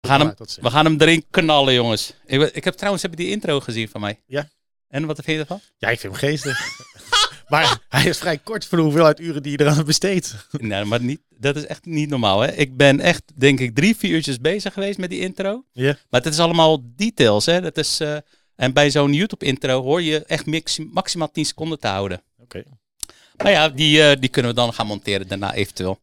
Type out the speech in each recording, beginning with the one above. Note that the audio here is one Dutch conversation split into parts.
We gaan, hem, we gaan hem erin knallen, jongens. Ik, ik heb trouwens heb je die intro gezien van mij. Ja. En wat vind je ervan? Ja, ik vind hem geestig. maar hij is vrij kort voor de hoeveelheid uren die je eraan besteedt. Nee, maar niet, dat is echt niet normaal. Hè? Ik ben echt, denk ik, drie, vier uurtjes bezig geweest met die intro. Ja. Maar het is allemaal details. Hè? Dat is, eh, en bij zo'n YouTube-intro hoor je echt maxi- maximaal 10 seconden te houden. Oké. Maar ja, die, eh, die kunnen we dan gaan monteren daarna eventueel.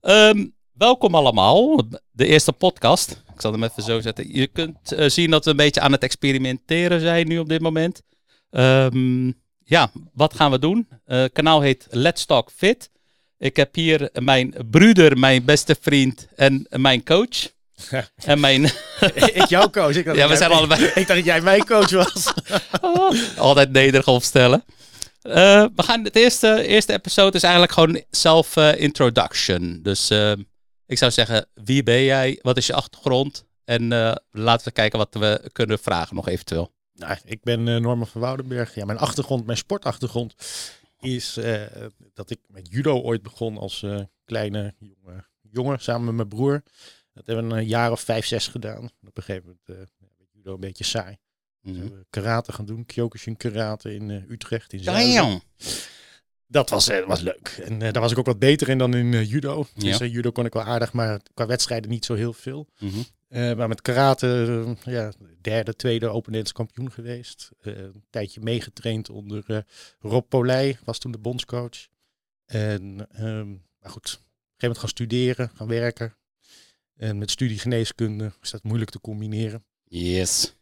Ehm, welkom allemaal. De eerste podcast. Ik zal hem even zo zetten. Je kunt eh, zien dat we een beetje aan het experimenteren zijn nu op dit moment. Ehm, ja, wat gaan we doen? Eh, Het kanaal heet Let's Talk Fit. Ik heb hier mijn broeder, mijn beste vriend en mijn coach. En mijn... ik jouw coach. Ik Ja, we zijn allebei- Ik dacht dat jij mijn coach was. Altijd nederig opstellen. Eh, we gaan het eerste, eerste episode is eigenlijk gewoon self-introduction. dus eh, ik zou zeggen, wie ben jij? Wat is je achtergrond? En eh, laten we kijken wat we kunnen vragen nog eventueel. nou, ik ben Norman van Woudenberg. Ja, mijn achtergrond, mijn sportachtergrond is dat ik met judo ooit begon als kleine jonge, jongen samen met mijn broer. Dat hebben we een jaar of vijf, zes gedaan. Op een gegeven moment judo een beetje saai. Hebben we karate gaan doen, Kyokushin karate in eh, Utrecht in Zuiden. Dat was, eh, was leuk. En eh, daar was ik ook wat beter in dan in judo. Dus Ja. judo kon ik wel aardig, maar qua wedstrijden niet zo heel veel. Mhm. Maar met karate, ja, derde, tweede Open kampioen geweest. Een tijdje meegetraind onder Rob Polij, was toen de bondscoach. En, ehm, maar goed, op een gegeven moment gaan studeren, gaan werken. En met studie geneeskunde is dat moeilijk te combineren. Yes.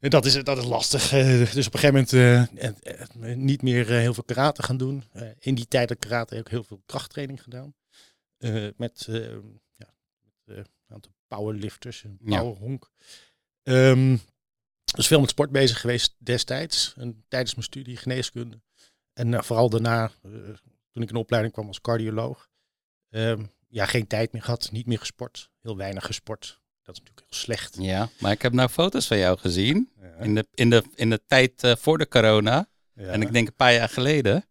En Dat is, dat is lastig. Eh, dus op een gegeven moment eh, eh, niet meer heel veel karate gaan doen. In die tijd had karate ook heel veel krachttraining gedaan. Met ja, een aantal powerlifters en Ja. powerhonk. Ehm, dus veel met sport bezig geweest destijds. En tijdens mijn studie geneeskunde. En vooral daarna, toen ik in opleiding kwam als cardioloog. ehm, ja, geen tijd meer gehad. Niet meer gesport. Heel weinig gesport. Dat is natuurlijk heel slecht. Ja, maar ik heb nou foto's van jou gezien. Ja. In de, in de, in de tijd eh, voor de corona. Ja. En ik denk een paar jaar geleden.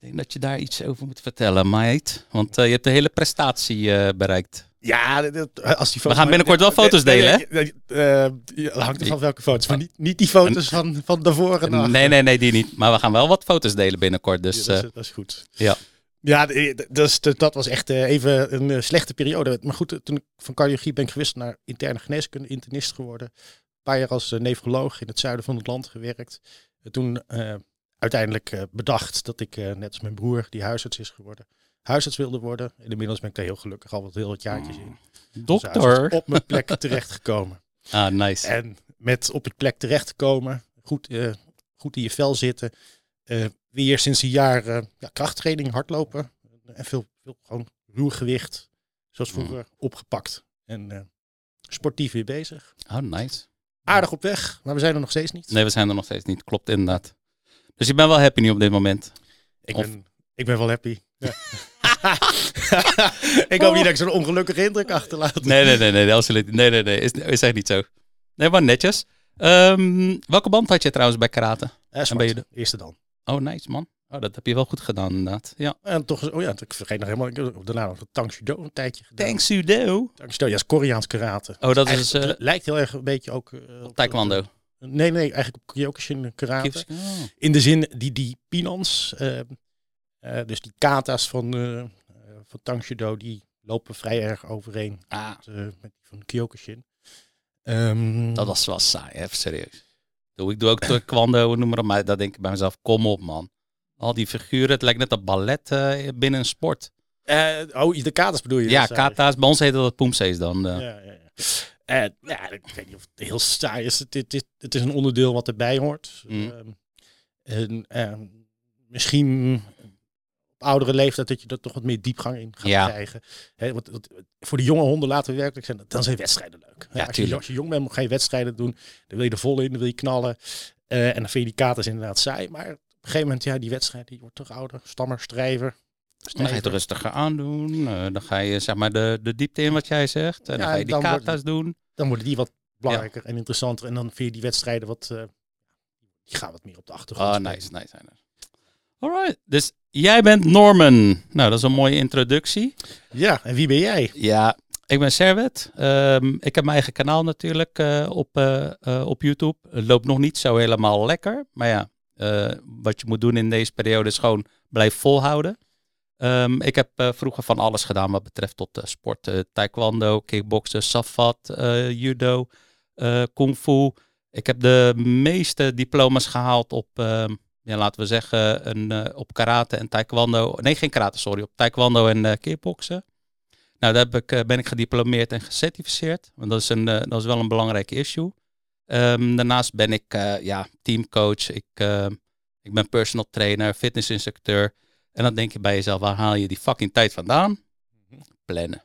Ik denk dat je daar iets over moet vertellen, Mike. Want eh, je hebt de hele prestatie eh, bereikt. Ja, dat- als die We gaan binnenkort wel foto's delen, hè? Hangt ervan welke foto's. Maar niet, niet die foto's van, van daarvoor en. Nee, nee, nee, die niet. Maar we gaan wel wat foto's delen binnenkort. Ja, Dus dat, is, dat is goed. ja. Ja, d- dus, dat was echt eh, even een eh, slechte periode. Maar goed, eh, toen ik van cardiologie ben ik gewisseld naar interne geneeskunde, internist geworden. Een paar jaar als eh, nefroloog in het zuiden van het land gewerkt. En toen eh, uiteindelijk eh, bedacht dat ik, eh, net als mijn broer, die huisarts is geworden, huisarts wilde worden. En inmiddels ben ik daar heel gelukkig al wat heel wat jaartjes in. als dokter. huisarts op mijn plek terechtgekomen. Ah, nice. En met op je plek terecht te komen, goed, eh, goed in je vel zitten. Eh, weer sinds een jaar eh, ja, krachttraining, hardlopen. En veel, veel gewoon ruw gewicht, zoals vroeger, opgepakt. En eh, sportief weer bezig. Oh, nice. Aardig op weg, maar we zijn er nog steeds niet. Nee, we zijn er nog steeds niet. Klopt inderdaad. Dus je bent wel happy nu op dit moment. ik, of- ben, ik ben wel happy. Ja. ik hoop niet dat ik zo'n ongelukkige indruk achterlaat. Nee, nee, nee, nee, absoluut. Nee, nee, nee. Is, is echt niet zo. Nee, maar netjes. Ehm, welke band had je trouwens bij karate? Zwart, ben je de- Eerste dan. Oh, nice man. Oh, dat heb je wel goed gedaan inderdaad. Ja. En toch, oh ja, ik vergeet nog helemaal. Ik heb daarna nog de Tang Judo een tijdje gedaan. Thanks, Udo. Tang Judo, ja, is Koreaans karate. Oh, dat is Eigenlijk, eh lijkt heel erg een beetje ook... eh, op- taekwondo. Nee, nee, eigenlijk op Kyokushin karate. Oh. In de zin, die, die pinans, eh, eh, dus die kata's van, van Tang Judo, die lopen vrij erg overeen Ah, met, met die van Kyokushin. Ehm, dat was wel saai, even serieus. Doe, ik doe ook taekwondo, noem maar op. Maar dat denk ik bij mezelf, kom op man. Al die figuren, het lijkt net een ballet eh, binnen een sport. eh, oh, de kata's bedoel je? Ja, kata's. Bij ons heet dat poemsees dan. eh. Ja, ja, ja. Eh, ja, ik weet niet of het heel saai is. Het, het, het, is een onderdeel wat erbij hoort. Mm. Ehm, en ehm, misschien op oudere leeftijd dat je er toch wat meer diepgang in gaat Ja. krijgen. Hè, want, want voor de jonge honden laten we werkelijk zijn, dan zijn wedstrijden leuk. Hè, Ja, als, je, als je jong bent, ga je wedstrijden doen. Dan wil je er vol in, dan wil je knallen. Eh, en dan vind je die katers inderdaad saai. Maar op een gegeven moment, ja, die wedstrijd, die wordt toch ouder. Stammer, strijver. Dan ga je het rustiger aandoen. eh, dan ga je zeg maar de, de diepte in wat jij zegt. En dan ga je die kata's doen. dan worden die wat belangrijker en interessanter. En dan vind je die wedstrijden wat, eh, die gaan wat meer op de achtergrond. Spelen. nice, nice. nice. Alright, dus jij bent Norman. Nou, dat is een mooie introductie. Ja, en wie ben jij? Ja, ik ben Servet. Ehm, ik heb mijn eigen kanaal natuurlijk eh, op, eh, eh, op YouTube. Het loopt nog niet zo helemaal lekker. Maar ja, wat je moet doen in deze periode is gewoon blijf volhouden. Ehm, ik heb vroeger van alles gedaan wat betreft tot sport. taekwondo, kickboksen, safat, judo, kung fu. Ik heb de meeste diploma's gehaald op, ehm, ja, laten we zeggen, een, eh, op karate en taekwondo. Nee, geen karate, sorry. Op taekwondo en eh kickboksen. Nou, daar heb ik, eh, ben ik gediplomeerd en gecertificeerd. Want dat is, een, dat is wel een belangrijk issue. Ehm, daarnaast ben ik ja, teamcoach. Ik, ik ben personal trainer, fitnessinstructeur. En dan denk je bij jezelf, waar haal je die fucking tijd vandaan? Plannen.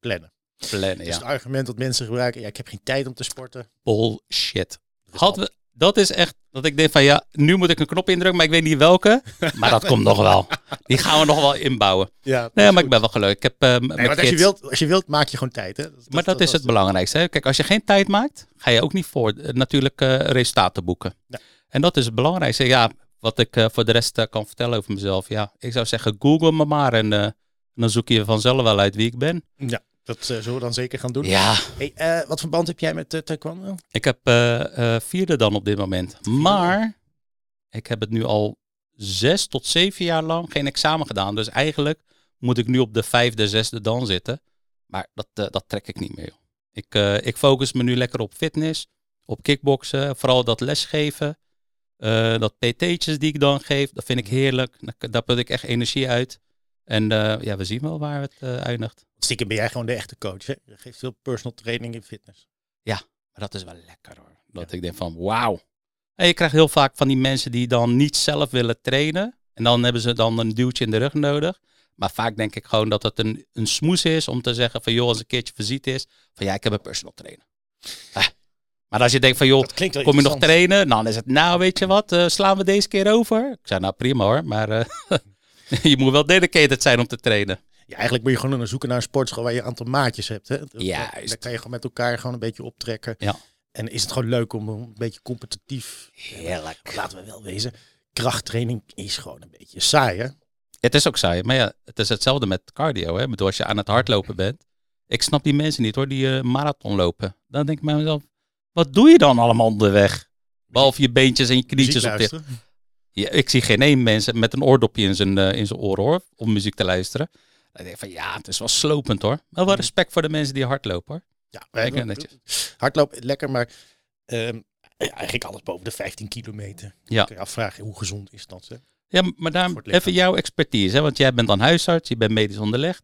Plannen. Plannen, ja. is het argument dat mensen gebruiken. Ja, ik heb geen tijd om te sporten. Bullshit. Hadden we, dat is echt dat ik denk van ja, nu moet ik een knop indrukken, maar ik weet niet welke. Maar dat komt nog wel. Die gaan we nog wel inbouwen. Ja, Nee, maar ik ben wel gelukkig. Ik heb m- Nee, want als je, wilt, als je wilt, maak je gewoon tijd. Hè? maar dat, is het belangrijkste. Hè? Kijk, als je geen tijd maakt, ga je ook niet voor eh, natuurlijk eh, resultaten boeken. Ja. En dat is het belangrijkste. Ja, wat ik voor de rest kan vertellen over mezelf. Ja, ik zou zeggen, google me maar en dan zoek je vanzelf wel uit wie ik ben. Ja, dat eh, zullen we dan zeker gaan doen. Ja, Hey, eh, wat voor band heb jij met eh, taekwondo? ik heb eh, eh, vierde dan op dit moment. Maar ik heb het nu al zes tot zeven jaar lang geen examen gedaan. Dus eigenlijk moet ik nu op de vijfde, zesde dan zitten. Maar dat, eh, dat trek ik niet meer. Joh. Ik, eh, ik focus me nu lekker op fitness, op kickboksen, vooral dat lesgeven. eh, dat PT'tjes die ik dan geef, dat vind ik heerlijk. Daar, daar put ik echt energie uit. En eh, ja, we zien wel waar het eh, eindigt. Stiekem ben jij gewoon de echte coach. Hè? Je geeft veel personal training in fitness. Maar dat is wel lekker hoor. Dat ik denk van wauw. En je krijgt heel vaak van die mensen die dan niet zelf willen trainen. En dan hebben ze dan een duwtje in de rug nodig. Maar vaak denk ik gewoon dat het een, een smoes is om te zeggen van joh, als een keertje visite is. Van ja, ik heb een personal trainer. Ah. Maar als je denkt van joh, kom je nog trainen? Dan is het nou weet je wat, eh, slaan we deze keer over? Ik zei nou prima hoor, maar je moet wel dedicated zijn om te trainen. Ja, eigenlijk moet je gewoon zoeken naar een sportschool waar je een aantal maatjes hebt. Hè? Juist. Dan kan je gewoon met elkaar gewoon een beetje optrekken. Ja. En is het gewoon leuk om een beetje competitief. Heerlijk. Laten we wel wezen. Krachttraining is gewoon een beetje saai, hè? Het is ook saai, maar ja, het is hetzelfde met cardio. Hè? Bedoel, als je aan het hardlopen bent. Ik snap die mensen niet hoor, die eh, marathon lopen. Dan denk ik bij mezelf, wat doe je dan allemaal onderweg? Behalve je beentjes en je knietjes op dit. Ja, ik zie geen één mensen met een oordopje in zijn, eh, in zijn oren hoor, om muziek te luisteren. Dan denk ik van ja, het is wel slopend hoor. Wel wel respect voor de mensen die hardlopen hoor. Ja, Lekker netjes. Hardlopen, lekker, maar ehm, eigenlijk alles boven de 15 kilometer. Ja. Kun je afvragen, hoe gezond is dat? Hè? Ja, maar daarom even jouw expertise, hè? want jij bent dan huisarts, je bent medisch onderlegd.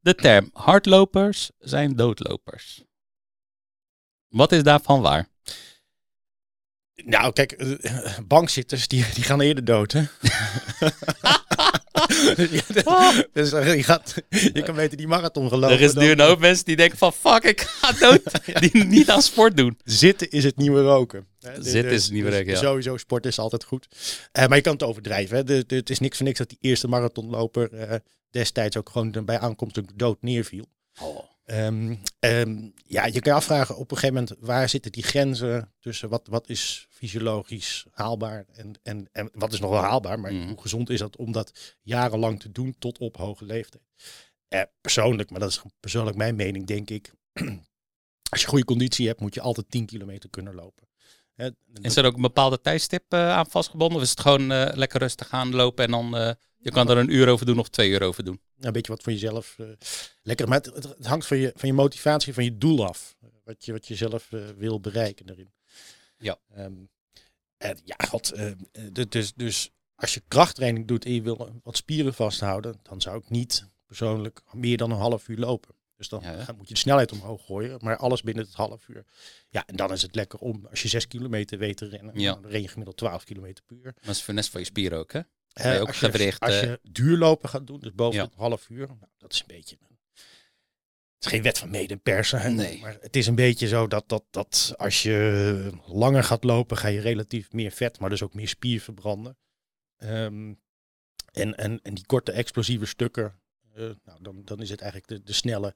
De term hardlopers zijn doodlopers. Wat is daarvan waar? Nou, kijk, eh, bankzitters, die, die gaan eerder dood, hè? Dat- dus eh, je, gaat, je kan beter die marathon gelopen. er is nu een hoop mensen die denken van fuck, ik ga dood. Die niet aan sport doen. Zitten is het nieuwe roken. Hè, Zitten de- is het nieuwe dus roken, ja. Sowieso, sport is altijd goed. Eh, maar je kan het overdrijven. Hè. De, de- het is niks voor niks dat die eerste marathonloper destijds ook gewoon bij aankomst dood neerviel. Ehm, ehm, ja, je kan je afvragen op een gegeven moment waar zitten die grenzen tussen wat, wat is fysiologisch haalbaar en, en, en wat is nog wel haalbaar, maar Mhm. hoe gezond is dat om dat jarenlang te doen tot op hoge leeftijd. Eh, persoonlijk, maar dat is persoonlijk mijn mening, denk ik. Als je goede conditie hebt, moet je altijd 10 kilometer kunnen lopen. Hè, Is er ook een bepaalde tijdstip eh, aan vastgebonden? Of is het gewoon eh, lekker rustig gaan lopen en dan eh, je kan er een uur over doen of twee uur over doen? een beetje wat voor jezelf eh, lekker. Maar het, hangt van je, van je motivatie, van je doel af. Wat je, wat je zelf eh, wil bereiken daarin. Ja. Ehm, en ja, god. eh, eh, du- dus, dus als je krachttraining doet en je wil wat spieren vasthouden, dan zou ik niet persoonlijk meer dan een half uur lopen. Dus dan Ja, moet je de snelheid omhoog gooien, maar alles binnen het half uur. Ja, en dan is het lekker om, als je zes kilometer weet te rennen, Ja. dan ren je gemiddeld 12 kilometer per uur. Dat is net voor je spieren ook hè? Eh, ook als, je, als eh, je duurlopen gaat doen, dus boven Ja. het half uur, nou, dat is een beetje. Het is geen wet van mede en persen, hè, Nee. maar het is een beetje zo dat, dat, dat als je langer gaat lopen, ga je relatief meer vet, maar dus ook meer spier verbranden. Ehm, en, en, en die korte explosieve stukken, eh, nou, dan, dan is het eigenlijk de, de snelle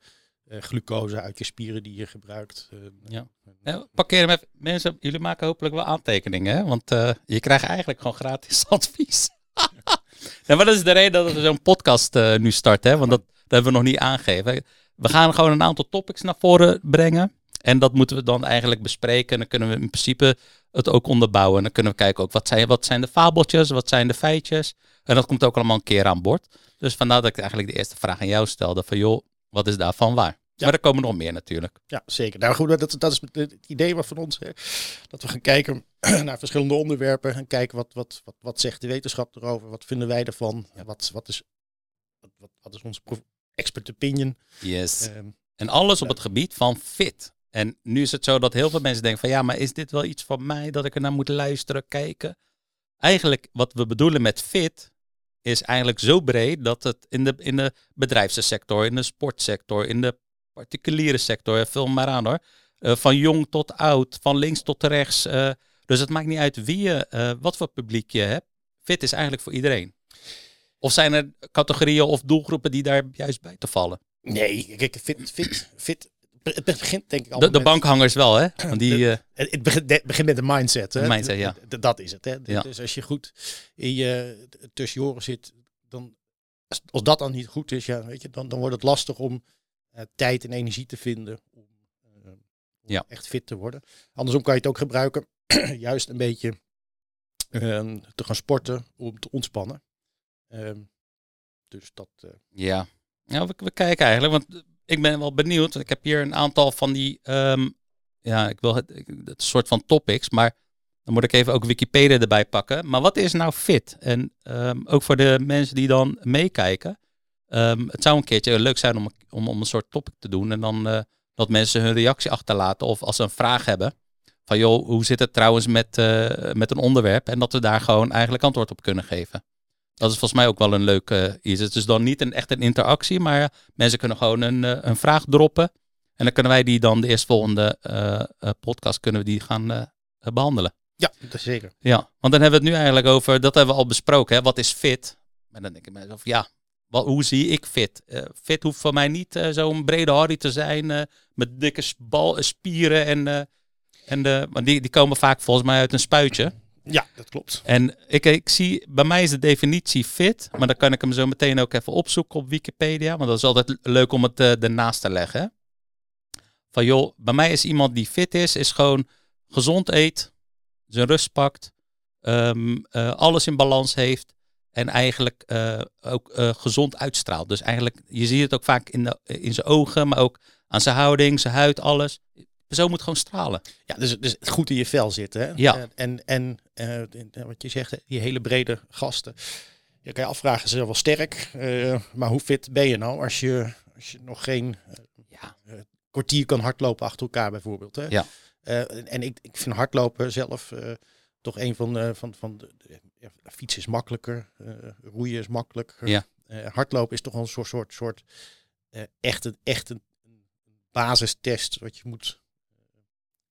glucose uit je spieren die je gebruikt. Ja. Ja, parkeer hem even. Mensen, jullie maken hopelijk wel aantekeningen, hè? Want je krijgt eigenlijk gewoon gratis advies. Maar dat is de reden dat we zo'n podcast eh, nu starten, want dat, hebben we nog niet aangegeven. We gaan gewoon een aantal topics naar voren brengen. En dat moeten we dan eigenlijk bespreken. En dan kunnen we in principe het ook onderbouwen. En dan kunnen we kijken ook wat zijn, wat zijn de fabeltjes, wat zijn de feitjes. En dat komt ook allemaal een keer aan boord. Dus vandaar dat ik eigenlijk de eerste vraag aan jou stelde. Van joh, wat is daarvan waar? Maar er komen nog meer natuurlijk. Ja, zeker. Nou goed, dat, dat is het idee van ons. Hè. Dat we gaan kijken naar verschillende onderwerpen. En kijken wat, wat, wat, wat zegt de wetenschap erover. Wat vinden wij ervan? Wat, wat, is, wat, wat is onze expert opinion? Yes. Ehm, En alles op het gebied van fit. En nu is het zo dat heel veel mensen denken van ja, maar is dit wel iets van mij dat ik er naar moet luisteren, kijken? Eigenlijk wat we bedoelen met fit is eigenlijk zo breed dat het in de, in de bedrijfssector, in de sportsector, in de particuliere sector, eh, vul maar aan hoor, eh, van jong tot oud, van links tot rechts. eh, dus het maakt niet uit wie je, eh, wat voor publiek je hebt. Fit is eigenlijk voor iedereen. Of zijn er categorieën of doelgroepen die daar juist bij te vallen? nee, kijk, fit, fit, fit. Het begint denk ik De, allemaal de met- bankhangers wel, hè? Want die, Het het begint, het begint met de mindset. Hè? De mindset, ja. Dat is het. Hè? Ja. Dus als je goed in je tussen je oren zit, dan, als, dat dan niet goed is, ja, weet je, dan, dan wordt het lastig om tijd en energie te vinden om, eh, om Ja. echt fit te worden. Andersom kan je het ook gebruiken, juist een beetje ehm, te gaan sporten om te ontspannen. Ehm, dus dat. eh, Ja, ja we, we kijken eigenlijk, want ik ben wel benieuwd. Ik heb hier een aantal van die, ehm, ja, ik wil het, het soort van topics, maar dan moet ik even ook Wikipedia erbij pakken. Maar wat is nou fit? En ook voor de mensen die dan meekijken, ehm, het zou een keertje leuk zijn om, om, om een soort topic te doen en dan eh, dat mensen hun reactie achterlaten of als ze een vraag hebben. Van joh, hoe zit het trouwens met, eh, met een onderwerp? En dat we daar gewoon eigenlijk antwoord op kunnen geven. Dat is volgens mij ook wel een leuke iets. Het is dan niet een, echt een interactie, maar mensen kunnen gewoon een, eh, een vraag droppen. En dan kunnen wij die dan de eerstvolgende eh eh, podcast kunnen we die gaan eh, behandelen. ja, dat zeker. Ja, want dan hebben we het nu eigenlijk over, dat hebben we al besproken, hè, wat is fit? Maar dan denk ik mezelf, ja, wat, hoe zie ik fit? Eh, fit hoeft voor mij niet eh, zo'n brede harry te zijn, eh, met dikke bal, spieren en, en de, want die, die komen vaak volgens mij uit een spuitje. Ja, dat klopt. En ik, ik zie, bij mij is de definitie fit, maar dan kan ik hem zo meteen ook even opzoeken op Wikipedia, want dat is altijd leuk om het ernaast te leggen. hè. Van joh, bij mij is iemand die fit is, is gewoon gezond eet, zijn rust pakt, ehm, eh, alles in balans heeft en eigenlijk eh, ook eh, gezond uitstraalt. Dus eigenlijk, je ziet het ook vaak in, de, in zijn ogen, maar ook aan zijn houding, zijn huid, alles. Zo moet gewoon stralen. Ja, dus, dus goed in je vel zitten. Hè? Ja. Eh, En, en wat je zegt, die hele brede gasten. Je kan je afvragen, ze zijn wel sterk, maar hoe fit ben je nou als je, als je nog geen Ja. kwartier kan hardlopen achter elkaar bijvoorbeeld? Hè? Ja. En ik, ik vind hardlopen zelf toch een van, de van, van de- ja, fietsen is makkelijker, eh, roeien is makkelijker. Ja. Eh, hardlopen is toch wel een soort, soort, soort eh, echt, een, echt een basistest wat je moet,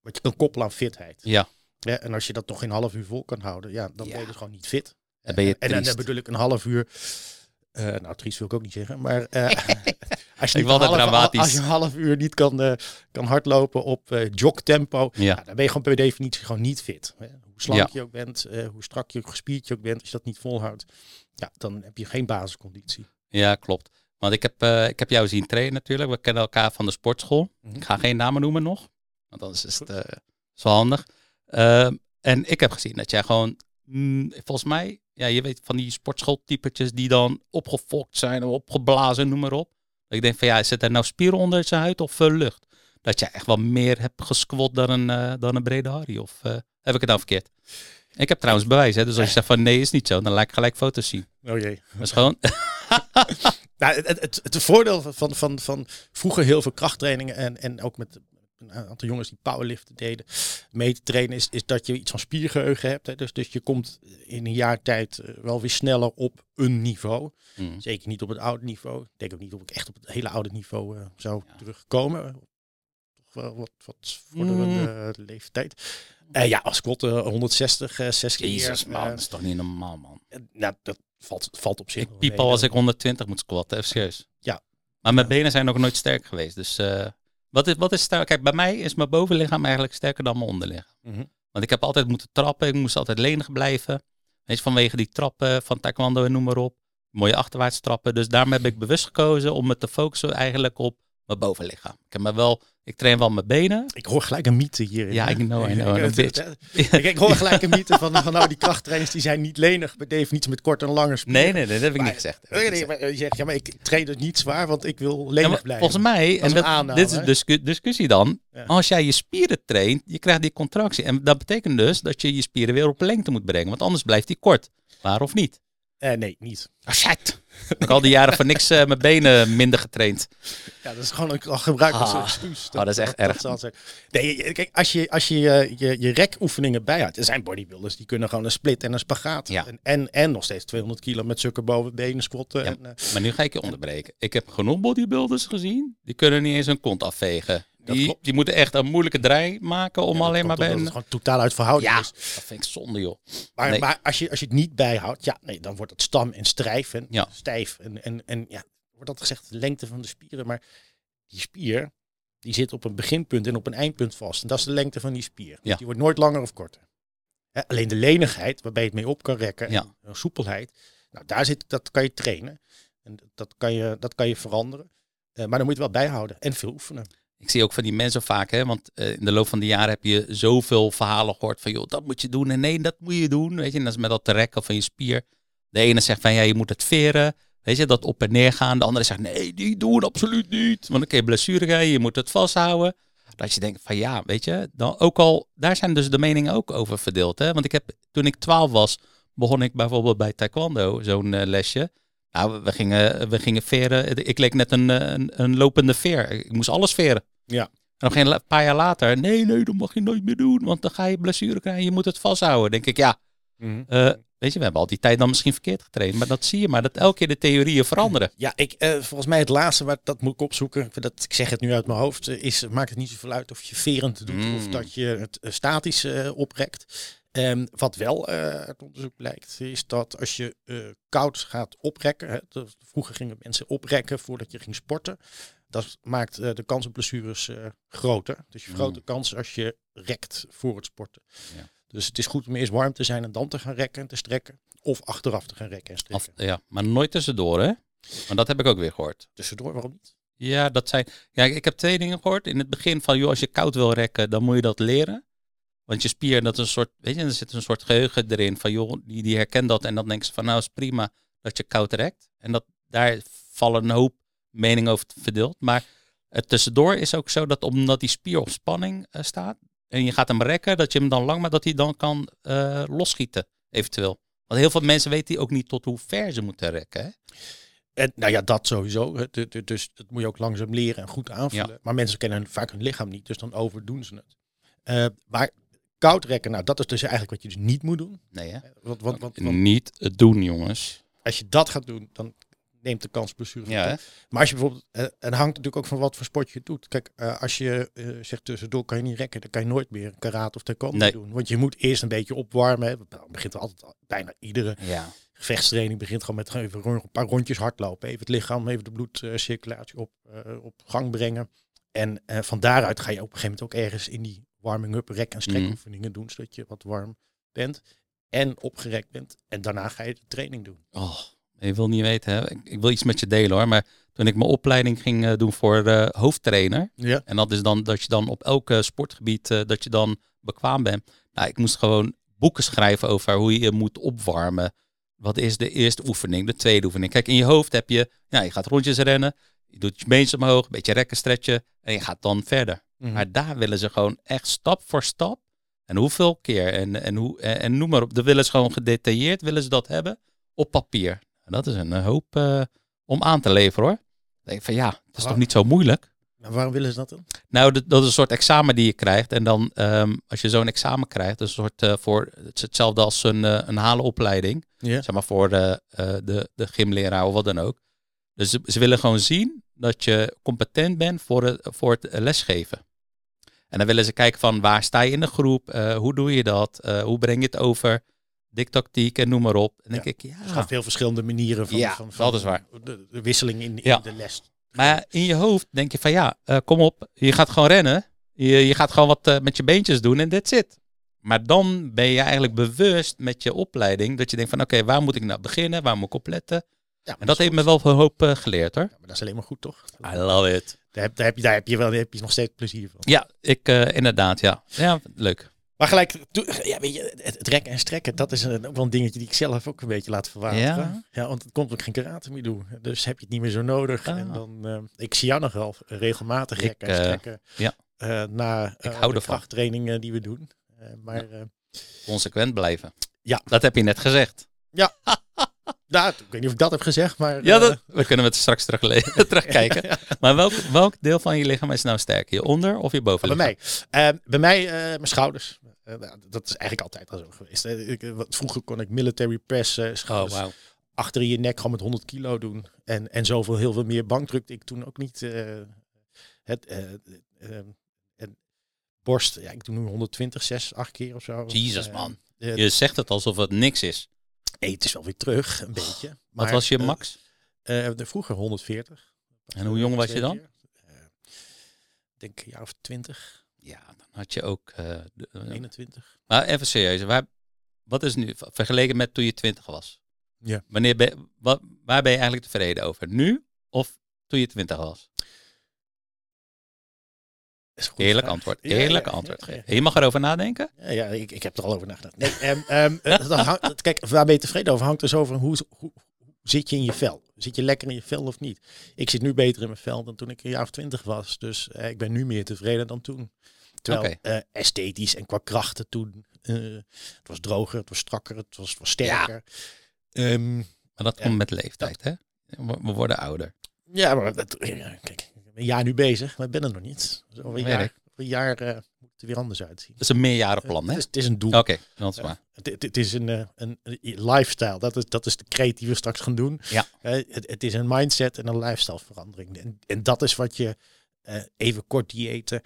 wat je kan koppelen aan fitheid. Ja, Ja, en als je dat nog geen half uur vol kan houden, ja, dan Ja. ben je dus gewoon niet fit. dan ben je en dan bedoel ik een half uur. nou, triest wil ik ook niet zeggen. Maar als, je Ik dat half, dramatisch. als je een half uur niet kan, eh, kan hardlopen op eh jogtempo, Ja. ja, dan ben je gewoon per definitie gewoon niet fit. Hè. Hoe slank Ja. je ook bent, eh, hoe strak je ook gespierd je ook bent, als je dat niet volhoudt, ja, dan heb je geen basisconditie. Ja, klopt. Want ik heb, ik heb jou zien trainen natuurlijk. We kennen elkaar van de sportschool. Mhm. Ik ga geen namen noemen nog. Want anders is het zo handig. Ehm, en ik heb gezien dat jij gewoon, mm, volgens mij, ja, je weet van die sportschooltypetjes die dan opgefokt zijn, opgeblazen, noem maar op. Ik denk van ja, zit er nou spieren onder zijn huid of eh, lucht? Dat jij echt wel meer hebt gesquat dan een, eh, dan een brede Harry. Of eh, heb ik het nou verkeerd? Ik heb trouwens bewijs, hè? dus als je zegt van nee, is niet zo, dan laat ik gelijk foto's zien. Oh jee. Dat is gewoon, Nou, het, het, het, voordeel van, van, van vroeger heel veel krachttrainingen en, en ook met een aantal jongens die powerliften deden, mee te trainen, is, is dat je iets van spiergeheugen hebt. Hè. Dus, dus je komt in een jaar tijd eh, wel weer sneller op een niveau. Mm. Zeker niet op het oude niveau. Ik denk ook niet dat ik echt op het hele oude niveau eh, zou Ja. terugkomen. Toch wel wat, wat vorderende leeftijd. Eh, ja, als squat eh, 160, eh 6 keer. Jezus man, dat is toch niet normaal man. nou, dat valt, valt op zich Ik piep al als ik 120 moet squatten, serieus. Ja. Maar mijn benen zijn ook nooit sterk geweest. Dus eh, wat, is, wat is sterk? Kijk, bij mij is mijn bovenlichaam eigenlijk sterker dan mijn onderlichaam. Mhm. Want ik heb altijd moeten trappen. Ik moest altijd lenig blijven. Je, vanwege die trappen van taekwondo en noem maar op. mooie achterwaarts trappen. Dus daarom heb ik bewust gekozen om me te focussen eigenlijk op mijn bovenlichaam. Ik heb me wel, ik train wel mijn benen. Ik hoor gelijk een mythe hierin. Ja, ik know, I know, Ik- een ik- bitch. ik, ik hoor gelijk een mythe van, van nou, die krachttrainers die zijn niet lenig per definitie met korte en lange spieren. Nee, nee, nee, dat heb ik Maar- niet gezegd. Nee, nee, gezegd. maar je zegt, ja, maar ik train dus niet zwaar, want ik wil Ja, lenig maar blijven. volgens mij, en dat, aanname, dit is de discu- discussie dan. Ja. Als jij je spieren traint, je krijgt die contractie. En dat betekent dus dat je je spieren weer op lengte moet brengen. Want anders blijft die kort. Waar of niet? Eh, nee, niet. Oh shit. Ik al die jaren voor niks eh, mijn benen minder getraind. Ja, dat is gewoon een gebruik als Ah. excuus. Oh, dat is echt erg. Nee, kijk, als je als je, eh, je, je rekoefeningen bijhoudt. Er zijn bodybuilders die kunnen gewoon een split en een spagaat. Ja. En, en, en nog steeds 200 kilo met zulke bovenbenen squatten. Ja. En, eh, Maar nu ga ik je onderbreken. Ik heb genoeg bodybuilders gezien. Die kunnen niet eens hun kont afvegen. Die, die moeten echt een moeilijke draai maken om ja, alleen maar bij een... het gewoon totaal uit verhouding Ja, is. dat vind ik zonde joh. Maar, Nee. maar als, je, als je het niet bijhoudt, ja, nee, dan wordt het stam en strijf en Ja. stijf. En, en, en ja, wordt dat gezegd, de lengte van de spieren. Maar die spier, die zit op een beginpunt en op een eindpunt vast. En dat is de lengte van die spier. Ja. die wordt nooit langer of korter. Alleen de lenigheid, waarbij je het mee op kan rekken, en soepelheid, nou, daar zit, dat kan je trainen. En dat kan je, dat kan je veranderen. Eh, maar dan moet je het wel bijhouden en veel oefenen. Ik zie ook van die mensen vaak, hè, want eh, in de loop van de jaren heb je zoveel verhalen gehoord van, joh, dat moet je doen en nee, dat moet je doen. Weet je, en dat is met dat te rekken van je spier. De ene zegt van, ja, je moet het veren. Weet je, dat op en neer gaan. De andere zegt, nee, die doen absoluut niet. Want dan kun je blessure krijgen, je moet het vasthouden. Dat je denkt van, ja, weet je, dan ook al, daar zijn dus de meningen ook over verdeeld. Hè? Want ik heb, toen ik 12 was, begon ik bijvoorbeeld bij taekwondo, zo'n eh, lesje. Nou, we gingen, we gingen veren. Ik leek net een, eh, een, een lopende veer. Ik moest alles veren. Ja. En nog een paar jaar later, nee, nee, dat mag je nooit meer doen, want dan ga je blessure krijgen. Je moet het vasthouden. Denk ik, ja, eh, weet je, we hebben al die tijd dan misschien verkeerd getraind, maar dat zie je maar, dat elke keer de theorieën veranderen. Ja, ik, eh, volgens mij het laatste, wat dat moet ik opzoeken, dat, ik zeg het nu uit mijn hoofd, eh, is maakt het niet zoveel uit of je verend doet Mm. of dat je het statisch eh, oprekt. Ehm, wat wel eh, uit onderzoek blijkt, is dat als je koud gaat oprekken, hè, vroeger gingen mensen oprekken voordat je ging sporten, dat maakt eh, de kans op blessures eh, groter. Dus je Mm. grote kans als je rekt voor het sporten. Ja. Dus het is goed om eerst warm te zijn en dan te gaan rekken en te strekken. Of achteraf te gaan rekken en strekken. Af, ja, maar nooit tussendoor, hè? Maar dat heb ik ook weer gehoord. Tussendoor, waarom niet? Ja, dat zijn. Ja, ik heb twee dingen gehoord. In het begin van, joh, als je koud wil rekken, dan moet je dat leren. Want je spier, dat is een soort, weet je, er zit een soort geheugen erin van, joh, die, die herkent dat en dan denken ze van, nou is prima dat je koud rekt. En dat daar vallen een hoop meningen over verdeeld. Maar het tussendoor is ook zo dat omdat die spier op spanning eh, staat en je gaat hem rekken, dat je hem dan lang, maar dat hij dan kan eh, losschieten, eventueel. Want heel veel mensen weten ook niet tot hoe ver ze moeten rekken. Hè? En, nou ja, dat sowieso. Dus dat moet je ook langzaam leren en goed aanvullen. Maar mensen kennen vaak hun lichaam niet, dus dan overdoen ze het. Eh, maar koud rekken, nou dat is dus eigenlijk wat je dus niet moet doen. Nee, hè? Want, want, want, want Niet het doen, jongens. als je dat gaat doen, dan neemt de kans blessure Ja. Maar als je bijvoorbeeld, eh, het hangt natuurlijk ook van wat voor sport je doet. Kijk, eh, als je eh, zegt tussendoor kan je niet rekken, dan kan je nooit meer karate of taekwondo Nee. doen. Want je moet eerst een beetje opwarmen. Hè. Nou, begint altijd, bijna iedere Ja. gevechtstraining begint gewoon met gewoon even een paar rondjes hardlopen. Even het lichaam, even de bloedcirculatie op, op gang brengen. En van daaruit ga je op een gegeven moment ook ergens in die warming-up, rek- en strekoefeningen doen, zodat je wat warm bent en opgerekt bent. En daarna ga je de training doen. Oh, je wil niet weten, hè? Ik, ik wil iets met je delen hoor. Maar toen ik mijn opleiding ging eh, doen voor eh, hoofdtrainer. Ja. En dat is dan dat je dan op elke sportgebied eh, dat je dan bekwaam bent. Nou, ik moest gewoon boeken schrijven over hoe je je moet opwarmen. Wat is de eerste oefening, de tweede oefening? Kijk, in je hoofd heb je, ja, je gaat rondjes rennen. Je doet je beentjes omhoog, een beetje rekken, stretchen. En je gaat dan verder. Mhm. Maar daar willen ze gewoon echt stap voor stap. En hoeveel keer en, en, hoe, en, en noem maar op. Dan willen ze gewoon gedetailleerd willen ze dat hebben op papier. Dat is een eh, hoop eh, om aan te leveren hoor. Dan denk ik van ja, dat is toch niet zo moeilijk? Maar waarom willen ze dat dan? Nou, dat, dat is een soort examen die je krijgt. En dan, ehm, als je zo'n examen krijgt, dat is een soort eh, voor, het is hetzelfde als een, een halenopleiding. Ja. Zeg maar voor de, de, de gymleraar of wat dan ook. Dus ze, ze willen gewoon zien dat je competent bent voor het, voor het lesgeven. En dan willen ze kijken van waar sta je in de groep, hoe doe je dat, hoe breng je het over, dictactiek en noem maar op. En dan Ja. denk ik, Er ja, zijn veel verschillende manieren van, Ja, van, van dat is waar. De, de wisseling in, in de les. Maar in je hoofd denk je van ja, eh, kom op, je gaat gewoon rennen. Je, je gaat gewoon wat eh, met je beentjes doen en that's it. Maar dan ben je eigenlijk bewust met je opleiding dat je denkt van oké, waar moet ik nou beginnen? Waar moet ik op letten? Ja, En dat heeft me wel een hoop eh, geleerd hoor. Ja, maar dat is alleen maar goed, toch? I love it. Daar heb, daar heb, je, daar heb je wel daar heb je nog steeds plezier van. Ja, ik inderdaad, ja. Ja, leuk. Maar gelijk, ja, weet je, het, het rekken en strekken, dat is een, ook wel een dingetje die ik zelf ook een beetje laat verwateren. Ja? Ja, want het komt ook geen karate meer doen. Dus heb je het niet meer zo nodig. Ah. En dan, eh, ik zie jou nog wel regelmatig Ik, rekken en eh, strekken. ja. eh, na eh, hou de krachttrainingen die we doen. Maar Consequent blijven. Ja. Dat heb je net gezegd. nou, ik weet niet of ik dat heb gezegd, maar... Ja, dat, we kunnen het straks terugle- terugkijken. Maar welk, welk deel van je lichaam is nou sterk? Je onder- of je bij bovenlichaam? mij. Bij mij mijn schouders. Eh, nou, dat is eigenlijk altijd al zo geweest. Ik, eh, wat- vroeger kon ik military press eh, Oh, schouders wauw. achter je nek gewoon met 100 kilo doen. En, en zoveel, heel veel meer bank drukte ik toen ook niet. eh, het, eh, eh, en borst, ja, ik doe nu 120, 6, 8 keer of zo. Jezus man. Je zegt het alsof het niks is. nee, het is wel weer terug, een beetje. Wat Maar, was je max? de vroeger 140. En hoe jong was je dan? Ik denk een jaar of 20, Ja, dan had je ook... eh, de- eh, 21. maar even serieus. Waar, wat is nu, vergeleken met toen je 20 was? Ja. Wanneer ben, wat, waar ben je eigenlijk tevreden over? Nu of toen je 20 was? Eerlijk antwoord. Eerlijk ja, antwoord. ja, geven. Je mag erover nadenken. Ja, ja ik, ik heb er al over nagedacht. Nee, ehm, eh, dat kijk, waar ben je tevreden over? Hangt dus over hoe, hoe zit je in je vel? Zit je lekker in je vel of niet? Ik zit nu beter in mijn vel dan toen ik een jaar of twintig was. Dus eh, ik ben nu meer tevreden dan toen. Terwijl eh, esthetisch en qua krachten toen. eh, het was droger, het was strakker, het was, het was sterker. Ehm, Maar dat Ja. komt met leeftijd, hè? We worden ouder. ja, maar dat, ja, kijk, ik ben een jaar nu bezig, maar ik ben er nog niet. Dus over een jaar, over een jaar er weer anders uitzien. Dat is een meerjarenplan, hè? het, is, het is een doel. Oké, dat is waar. Het, het, het is een, eh, een, een lifestyle. Dat is, dat is de die we straks gaan doen. Ja. Eh, het, het is een mindset en een lifestyle verandering. En, en dat is wat je eh, even kort diëten,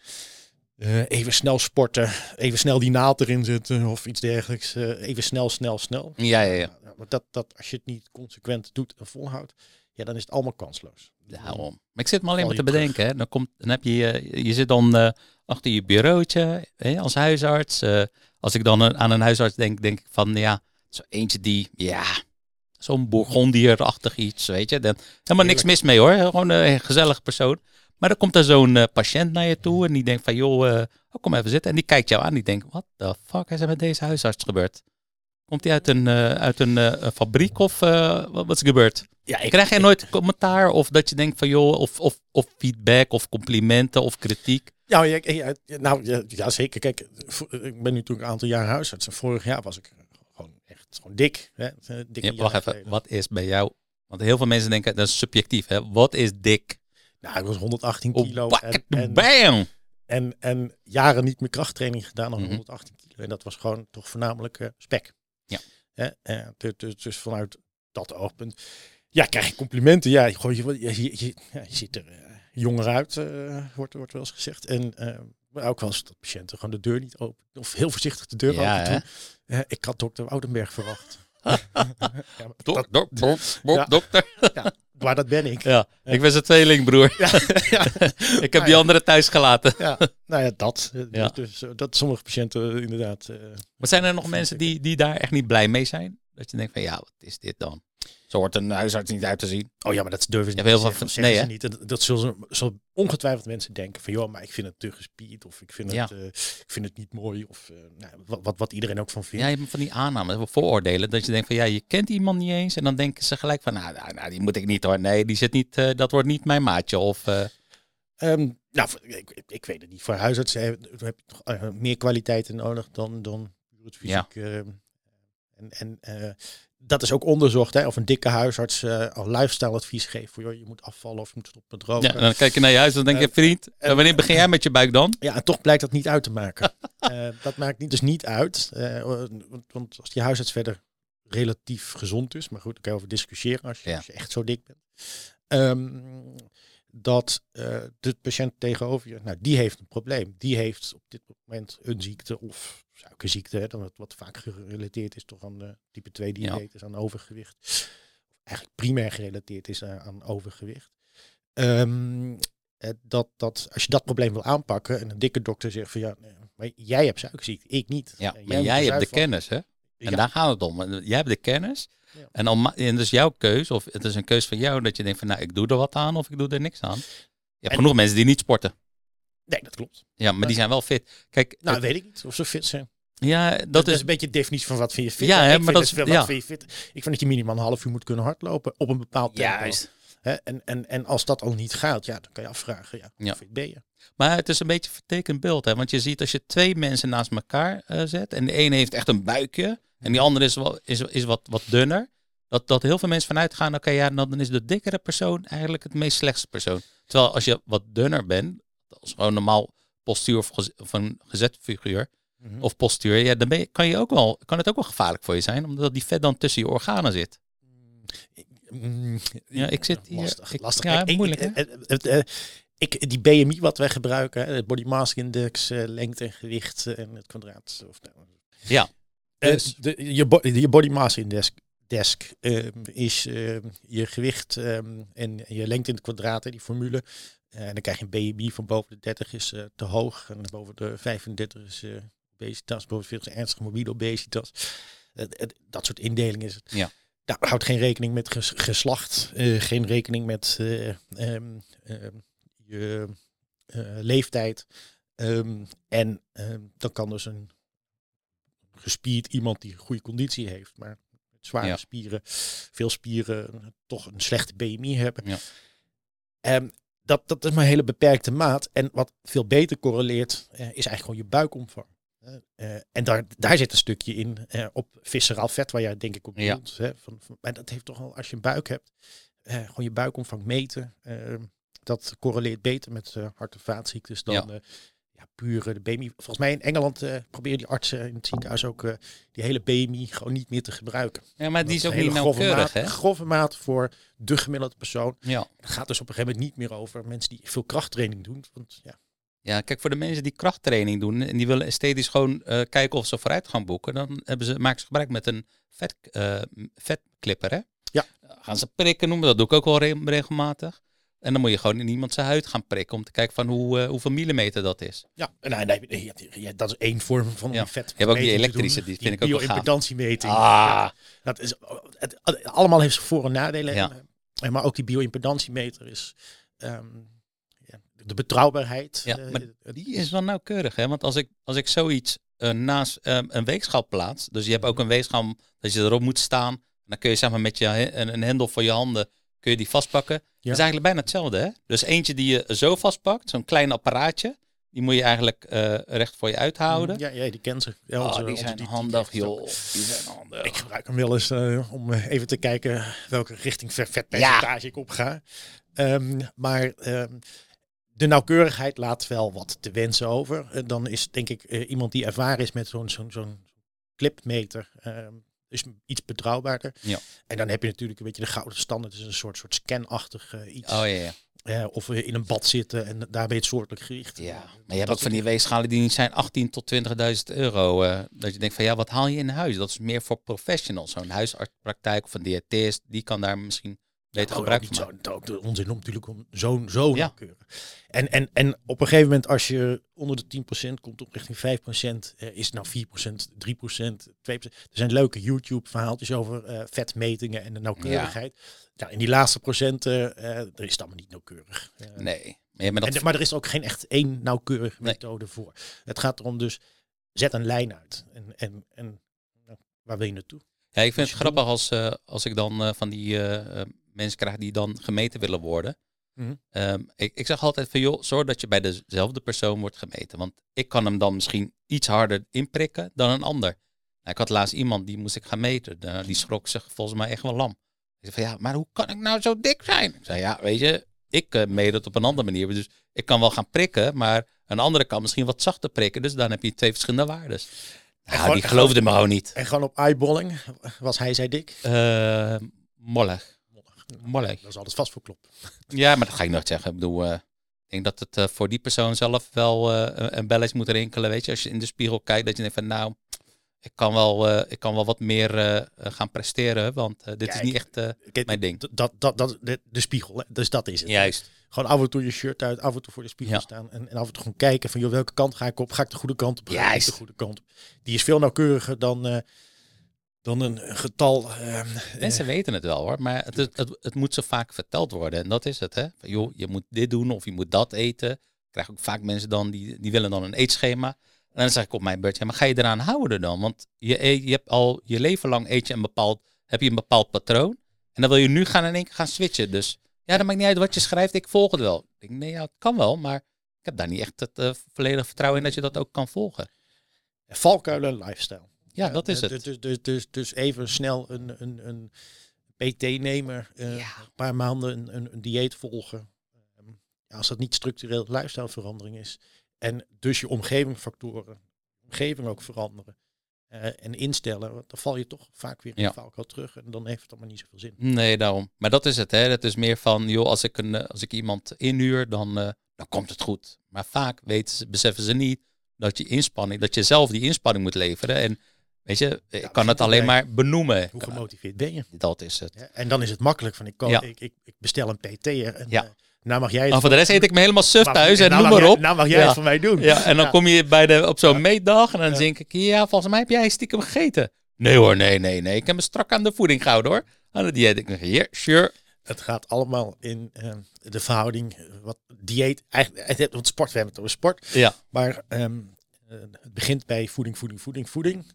eh, even snel sporten, even snel die naald erin zetten of iets dergelijks. eh, even snel, snel, snel. Ja, ja, ja. Maar dat, dat, als je het niet consequent doet en volhoudt, ja, dan is het allemaal kansloos. Daarom. Maar ik zit me alleen maar te bedenken. Hè. Dan, komt, dan heb je, eh, je zit dan eh, achter je bureautje hè, als huisarts. Eh, als ik dan aan een huisarts denk, denk ik van ja, zo eentje die, ja, zo'n bourgondierachtig iets, weet je. Dan, helemaal niks mis mee hoor, gewoon een gezellig persoon. Maar dan komt er zo'n patiënt naar je toe en die denkt van joh, oh, kom even zitten. En die kijkt jou aan, die denkt, wat the fuck is er met deze huisarts gebeurd? Komt hij uit een, uit een fabriek of wat, wat is er gebeurd? Ja, ik, Krijg jij nooit commentaar of dat je denkt van joh, of, of, of feedback of complimenten of kritiek? Ja, ja, ja, nou ja, ja, zeker. Kijk, ik ben nu natuurlijk een aantal jaar huisarts. En vorig jaar was ik gewoon echt gewoon dik. Hè, eh, dik Ja, een wacht even, geleden. wat is bij jou? Want heel veel mensen denken dat is subjectief. Hè? Wat is dik? Nou, ik was 118 Oh, kilo. En, en, bam! en, en jaren niet meer krachttraining gedaan Mhm. 118 kilo. En dat was gewoon toch voornamelijk eh, spek. Ja. Hè, eh, dus, dus, dus vanuit dat oogpunt. Ja, krijg je complimenten. Ja, goh, je, je, je, je, ja, je ziet er eh, jonger uit, eh, wordt, wordt wel eens gezegd. En eh, maar ook wel eens dat patiënten gewoon de deur niet open. Of heel voorzichtig de deur Ja, open doen. Ik had dokter Oudenberg verwacht. ja, maar, Dok, dat, dok, dok, dok, Ja. dokter. maar dat ben ik. Ja, ik ben zijn tweelingbroer. Ja, ja. ik heb die andere thuis gelaten. Ja, nou ja, dat. Ja. Dus, dat sommige patiënten inderdaad. eh, Maar zijn er nog mensen die, die daar echt niet blij mee zijn? Dat je denkt van ja, wat is dit dan? Zo hoort een huisarts niet uit te zien. oh ja, maar dat durven ze Ja, niet heel veel van- nee, ze niet. En Dat zullen, ze- zullen ongetwijfeld mensen denken van... joh, maar ik vind het te gespierd of ik vind, Ja. het, eh, ik vind het niet mooi. Of eh, nou, wat, wat, wat iedereen ook van vindt. Ja, je hebt van die aannames, vooroordelen. Dat je denkt van ja, je kent iemand niet eens. En dan denken ze gelijk van nou, nou, nou, die moet ik niet hoor. Nee, die zit niet, eh, dat wordt niet mijn maatje. Of eh, Ehm, nou, ik, ik, ik weet het niet. Voor huisartsen heb, heb je toch meer kwaliteiten nodig dan, dan het Ja. fysiek. eh, en en eh, dat is ook onderzocht. Hè, of een dikke huisarts eh, al lifestyle advies geeft. Voor, joh, je moet afvallen of je moet stoppen met roken. ja, dan kijk je naar je huis en dan denk je, vriend, eh, wanneer begin jij met je buik dan? Ja, en toch blijkt dat niet uit te maken. Eh, dat maakt niet, dus niet uit. eh, want, want als die huisarts verder relatief gezond is, maar goed, daar kan je over discussiëren als je, Ja. als je echt zo dik bent. Ehm, dat eh, de patiënt tegenover je, nou, die heeft een probleem. Die heeft op dit moment een ziekte of suikerziekte, hè, dan wat, wat vaak gerelateerd is toch aan de type 2 diabetes, aan overgewicht. Eigenlijk primair gerelateerd is aan, aan overgewicht. Ehm, eh, dat, dat als je dat probleem wil aanpakken en een dikke dokter zegt van ja, nee, maar jij hebt suikerziekte, ik niet. Ja, Eh, maar jij hebt de kennis, hè? En Ja. daar gaat het om. Jij hebt de kennis. Ja. En, en dus jouw keus, of het is een keus van jou, dat je denkt van nou, ik doe er wat aan of ik doe er niks aan. Je hebt En- genoeg mensen die niet sporten. Nee, dat klopt. Ja, maar die zijn wel fit. Kijk, Nou, het- weet ik niet of ze fit zijn. ja, Dat, dat is is... een beetje de definitie van wat vind je fit. Ja, hè, maar vind dat is- wel ja. wat vind je fit. Ik vind dat je minimaal een half uur moet kunnen hardlopen op een bepaald tempo. Juist. Hè, en, en, en als dat al niet gaat, ja, dan kan je afvragen, ja, Ja. ben je? Maar het is een beetje een vertekend beeld. Hè? Want je ziet als je twee mensen naast elkaar eh, zet. En de ene heeft echt een buikje. En die andere is, wel, is, is wat, wat dunner. Dat, dat heel veel mensen vanuit gaan. Oké, ja, dan is de dikkere persoon eigenlijk het meest slechtste persoon. Terwijl als je wat dunner bent. Als gewoon normaal postuur of, gez- of een gezet figuur. Mhm. Of postuur. Ja, dan ben je, kan, je ook wel, kan het ook wel gevaarlijk voor je zijn. Omdat die vet dan tussen je organen zit. Mm, Ja, ik zit hier- Lastig, ik- lastig. ja, Ik- ik- moeilijk, hè? het- het- het, eh, ik, die BMI wat wij gebruiken, het Body Mass Index, eh, lengte en gewicht eh, en het kwadraat. Of, nou, Ja. Dus- de, je, bo- je body mass index desk, ehm, is je gewicht ehm, en je lengte in het kwadraat, die formule. En dan krijg je een BMI van boven de 30 is eh, te hoog. En boven de 35 is eh obesitas, boven de 40 is ernstige morbide obesitas. Dat soort indeling is het. Ja. Nou, houdt geen rekening met ges- geslacht, eh, geen rekening met eh, ehm, ehm, je eh, leeftijd. Ehm, en dan kan dus een gespierd iemand die goede conditie heeft, maar met zware Ja. spieren, veel spieren, toch een slechte BMI hebben. Ja. Dat, dat is maar een hele beperkte maat. En wat veel beter correleert, is eigenlijk gewoon je buikomvang. Eh, eh, en daar, daar zit een stukje in eh, op visceraal vet, waar jij denk ik op Ja. bedoelt. Hè, van, van, maar dat heeft toch al, als je een buik hebt, gewoon je buikomvang meten. ehm, dat correleert beter met hart- en vaatziektes dan Ja. ja. eh, de BMI. Volgens mij in Engeland proberen die artsen in het ziekenhuis ook die hele BMI gewoon niet meer te gebruiken. ja, maar die is ook niet nauwkeurig, maat, hè? grove maat voor de gemiddelde persoon. Ja. Gaat dus op een gegeven moment niet meer over mensen die veel krachttraining doen. Want ja, Ja, kijk, voor de mensen die krachttraining doen en die willen esthetisch gewoon eh, kijken of ze vooruit gaan boeken, dan hebben ze, maken ze gebruik met een vet, eh, vetclipper, hè? Ja. Gaan ze prikken noemen, dat doe ik ook wel re- regelmatig. En dan moet je gewoon in iemand zijn huid gaan prikken om te kijken van hoe, eh, hoeveel millimeter dat is. ja, nee, nee, dat is één vorm van Ja. vet. Je hebt ook die elektrische, die vind ik ook wel gaaf. bio-impedantiemeting. Ah. Ja, dat is, het, allemaal heeft voor- en nadelen. Ja. En, eh, maar ook die bio-impedantiemeter is ehm, de betrouwbaarheid. Ja, eh, maar Die is wel nauwkeurig, hè? Want als ik, als ik zoiets eh, naast eh, een weegschaal plaats, dus je hebt ook een weegschaal dat je erop moet staan, dan kun je zeg maar met je, een, een hendel voor je handen, kun je die vastpakken. Dat is eigenlijk bijna hetzelfde, hè? Dus eentje die je zo vastpakt, zo'n klein apparaatje, die moet je eigenlijk eh, recht voor je uithouden. Ja, ja, die kent ze. Ja, Oh, onze- die zijn handig, joh. Die zijn handig. Ik gebruik hem wel eens om even te kijken welke richting ver- vetpercentage ik op ga. Ehm, maar ehm, de nauwkeurigheid laat wel wat te wensen over. Eh, dan is denk ik eh, iemand die ervaren is met zo'n zo'n zo'n clipmeter. ehm, is iets betrouwbaarder. Ja. En dan heb je natuurlijk een beetje de gouden standaard. Het is een soort, soort scanachtig eh, iets. Oh ja, ja. Of we in een bad zitten en daar ben je het soortelijk gericht. Ja, maar je hebt ook van die weegschalen die niet zijn 18 tot 20.000 euro. dat je denkt van ja, wat haal je in huis? Dat is meer voor professionals. Zo'n huisartspraktijk of een diëtist, die kan daar misschien beter gebruik ook van niet maken. zo, ook de onzin om natuurlijk om zo'n zo Ja. nauwkeurig. En, en, en op een gegeven moment als je onder de 10% komt op richting 5%, eh, is het nou 4%, 3%, 2%. Er zijn leuke YouTube verhaaltjes over eh, vetmetingen en de nauwkeurigheid. Ja. in die laatste procenten, eh er is het allemaal niet nauwkeurig. Nee, maar, en, maar er is ook geen echt één nauwkeurige Nee. methode voor. Het gaat erom dus, zet een lijn uit. En, en, en nou, waar wil je naartoe? ja, ik vind het grappig als, als ik dan van die mensen krijg die dan gemeten willen worden. Mhm. Ehm, ik, ik zeg altijd van joh, zorg dat je bij dezelfde persoon wordt gemeten. Want ik kan hem dan misschien iets harder inprikken dan een ander. Nou, ik had laatst iemand die moest ik gaan meten. Da- die schrok zich volgens mij echt wel lam. Ik zei van ja, maar hoe kan ik nou zo dik zijn? Ik zei ja, weet je, ik eh, meet het op een andere manier. Dus ik kan wel gaan prikken, maar een andere kan misschien wat zachter prikken. Dus dan heb je twee verschillende. Nou, gewoon- die geloofde me gewoon niet. En gewoon op eyeballing, was hij zij dik? Eh mollig. Dat is altijd vast voor klop. Ja, maar dat ga ik nooit zeggen. Ik bedoel, eh, ik denk dat het eh, voor die persoon zelf wel eh, een- belletje moet rinkelen. Weet je, als je in de spiegel kijkt, dat je denkt van nou, ik kan wel, ik kan wel wat meer gaan presteren, want dit is niet echt mijn ding. Dat, dat, dat, de, de spiegel, hè? dus dat is het. Juist. Gewoon af en toe je shirt uit, af en toe voor de spiegel Ja. staan en, en af en toe gewoon kijken van joh, welke kant ga ik op? Ga ik de goede kant op? Ga ik de goede kant op? Die is veel nauwkeuriger dan, dan een, getal. ehm, Mensen weten het wel hoor, maar het, het, het, het moet zo vaak verteld worden. En dat is het, hè. Van, joh, je moet dit doen of je moet dat eten. Ik krijg ook vaak mensen dan, die, die willen dan een eetschema. En dan zeg ik op mijn beurt, ja, maar ga je eraan houden dan? Want je, eet- je hebt al je leven lang eet je een bepaald, heb je een bepaald patroon. En dan wil je nu gaan in één keer gaan switchen. Dus ja, dat maakt niet uit wat je schrijft, ik volg het wel. Ik denk, nee, ja, het kan wel, maar ik heb daar niet echt het eh, volledige vertrouwen in dat je dat ook kan volgen. valkuilen lifestyle. Ja, dat is eh, het. Dus, dus, dus, dus even snel een, een, een PT-nemer, eh, een paar maanden een, een, een dieet volgen. Ehm, als dat niet structureel lifestyleverandering is. En dus je omgevingfactoren, omgeving ook veranderen. eh, en instellen, want dan val je toch vaak weer in Ja. de valkuil terug. En dan heeft het allemaal niet zoveel zin. Nee, daarom. Maar dat is het, hè. Het is meer van, joh, als ik, een, als ik iemand inhuur, dan, dan komt het goed. Maar vaak weten ze, beseffen ze niet dat je inspanning, dat je zelf die inspanning moet leveren. En weet je, ik kan het alleen maar benoemen. Hoe gemotiveerd ben je? Dat is het. Ja, en dan is het makkelijk van ik, kan, Ja. ik, ik, ik bestel een PT'er en Ja. eh, nou mag jij het Maar voor de rest eet ik me helemaal suf mag- thuis en nou noem maar jij- op. Nou mag jij het voor mij doen. Ja, en dan kom je bij de, op zo'n meetdag en dan denk ik, ja, volgens mij heb jij stiekem gegeten. Nee hoor, nee, nee, nee. Ik heb me strak aan de voeding gehouden hoor. Aan de dieet. Ik denk, ja, sure. Het gaat allemaal in eh, de verhouding, eh, wat dieet, eigenlijk, het- want sport, we hebben het over sport, Ja, maar ehm, eh, het begint bij voeding, voeding, voeding, voeding.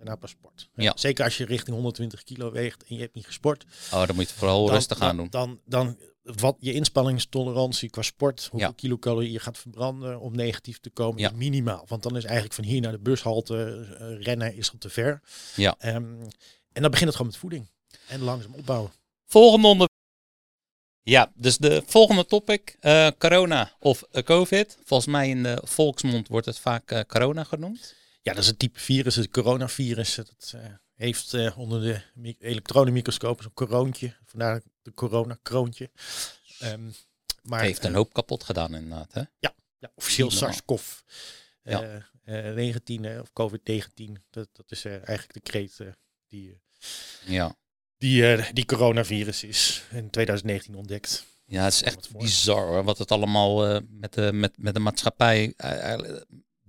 Daarna pas sport. Ja. Zeker als je richting 120 kilo weegt en je hebt niet gesport. oh, dan moet je vooral dan, rustig aan doen. Dan, dan, wat je inspanningstolerantie qua sport, hoeveel Ja. kilocalorieën je gaat verbranden om negatief te komen, Ja. is minimaal. Want dan is eigenlijk van hier naar de bushalte eh, rennen is al te ver. Ja. Ehm, en dan begint het gewoon met voeding. En langzaam opbouwen. Volgende onder. Ja, dus de volgende topic, eh, corona of eh, covid. Volgens mij in de volksmond wordt het vaak corona genoemd. Ja, dat is een type virus, het coronavirus. Dat eh, heeft eh, onder de mi- elektronenmicroscoop zo'n koroontje. Vandaar de corona-kroontje. Ehm, maar Heeft een hoop kapot gedaan inderdaad. Hè? ja, officieel Niet normaal. SARS-CoV. Ja. eh, eh, 19 eh, of COVID-19. Dat, dat is eigenlijk de kreet die, Ja. die, die coronavirus is in 2019 ontdekt. ja, het is echt bizar hoor. Wat het allemaal met, de, met, met de maatschappij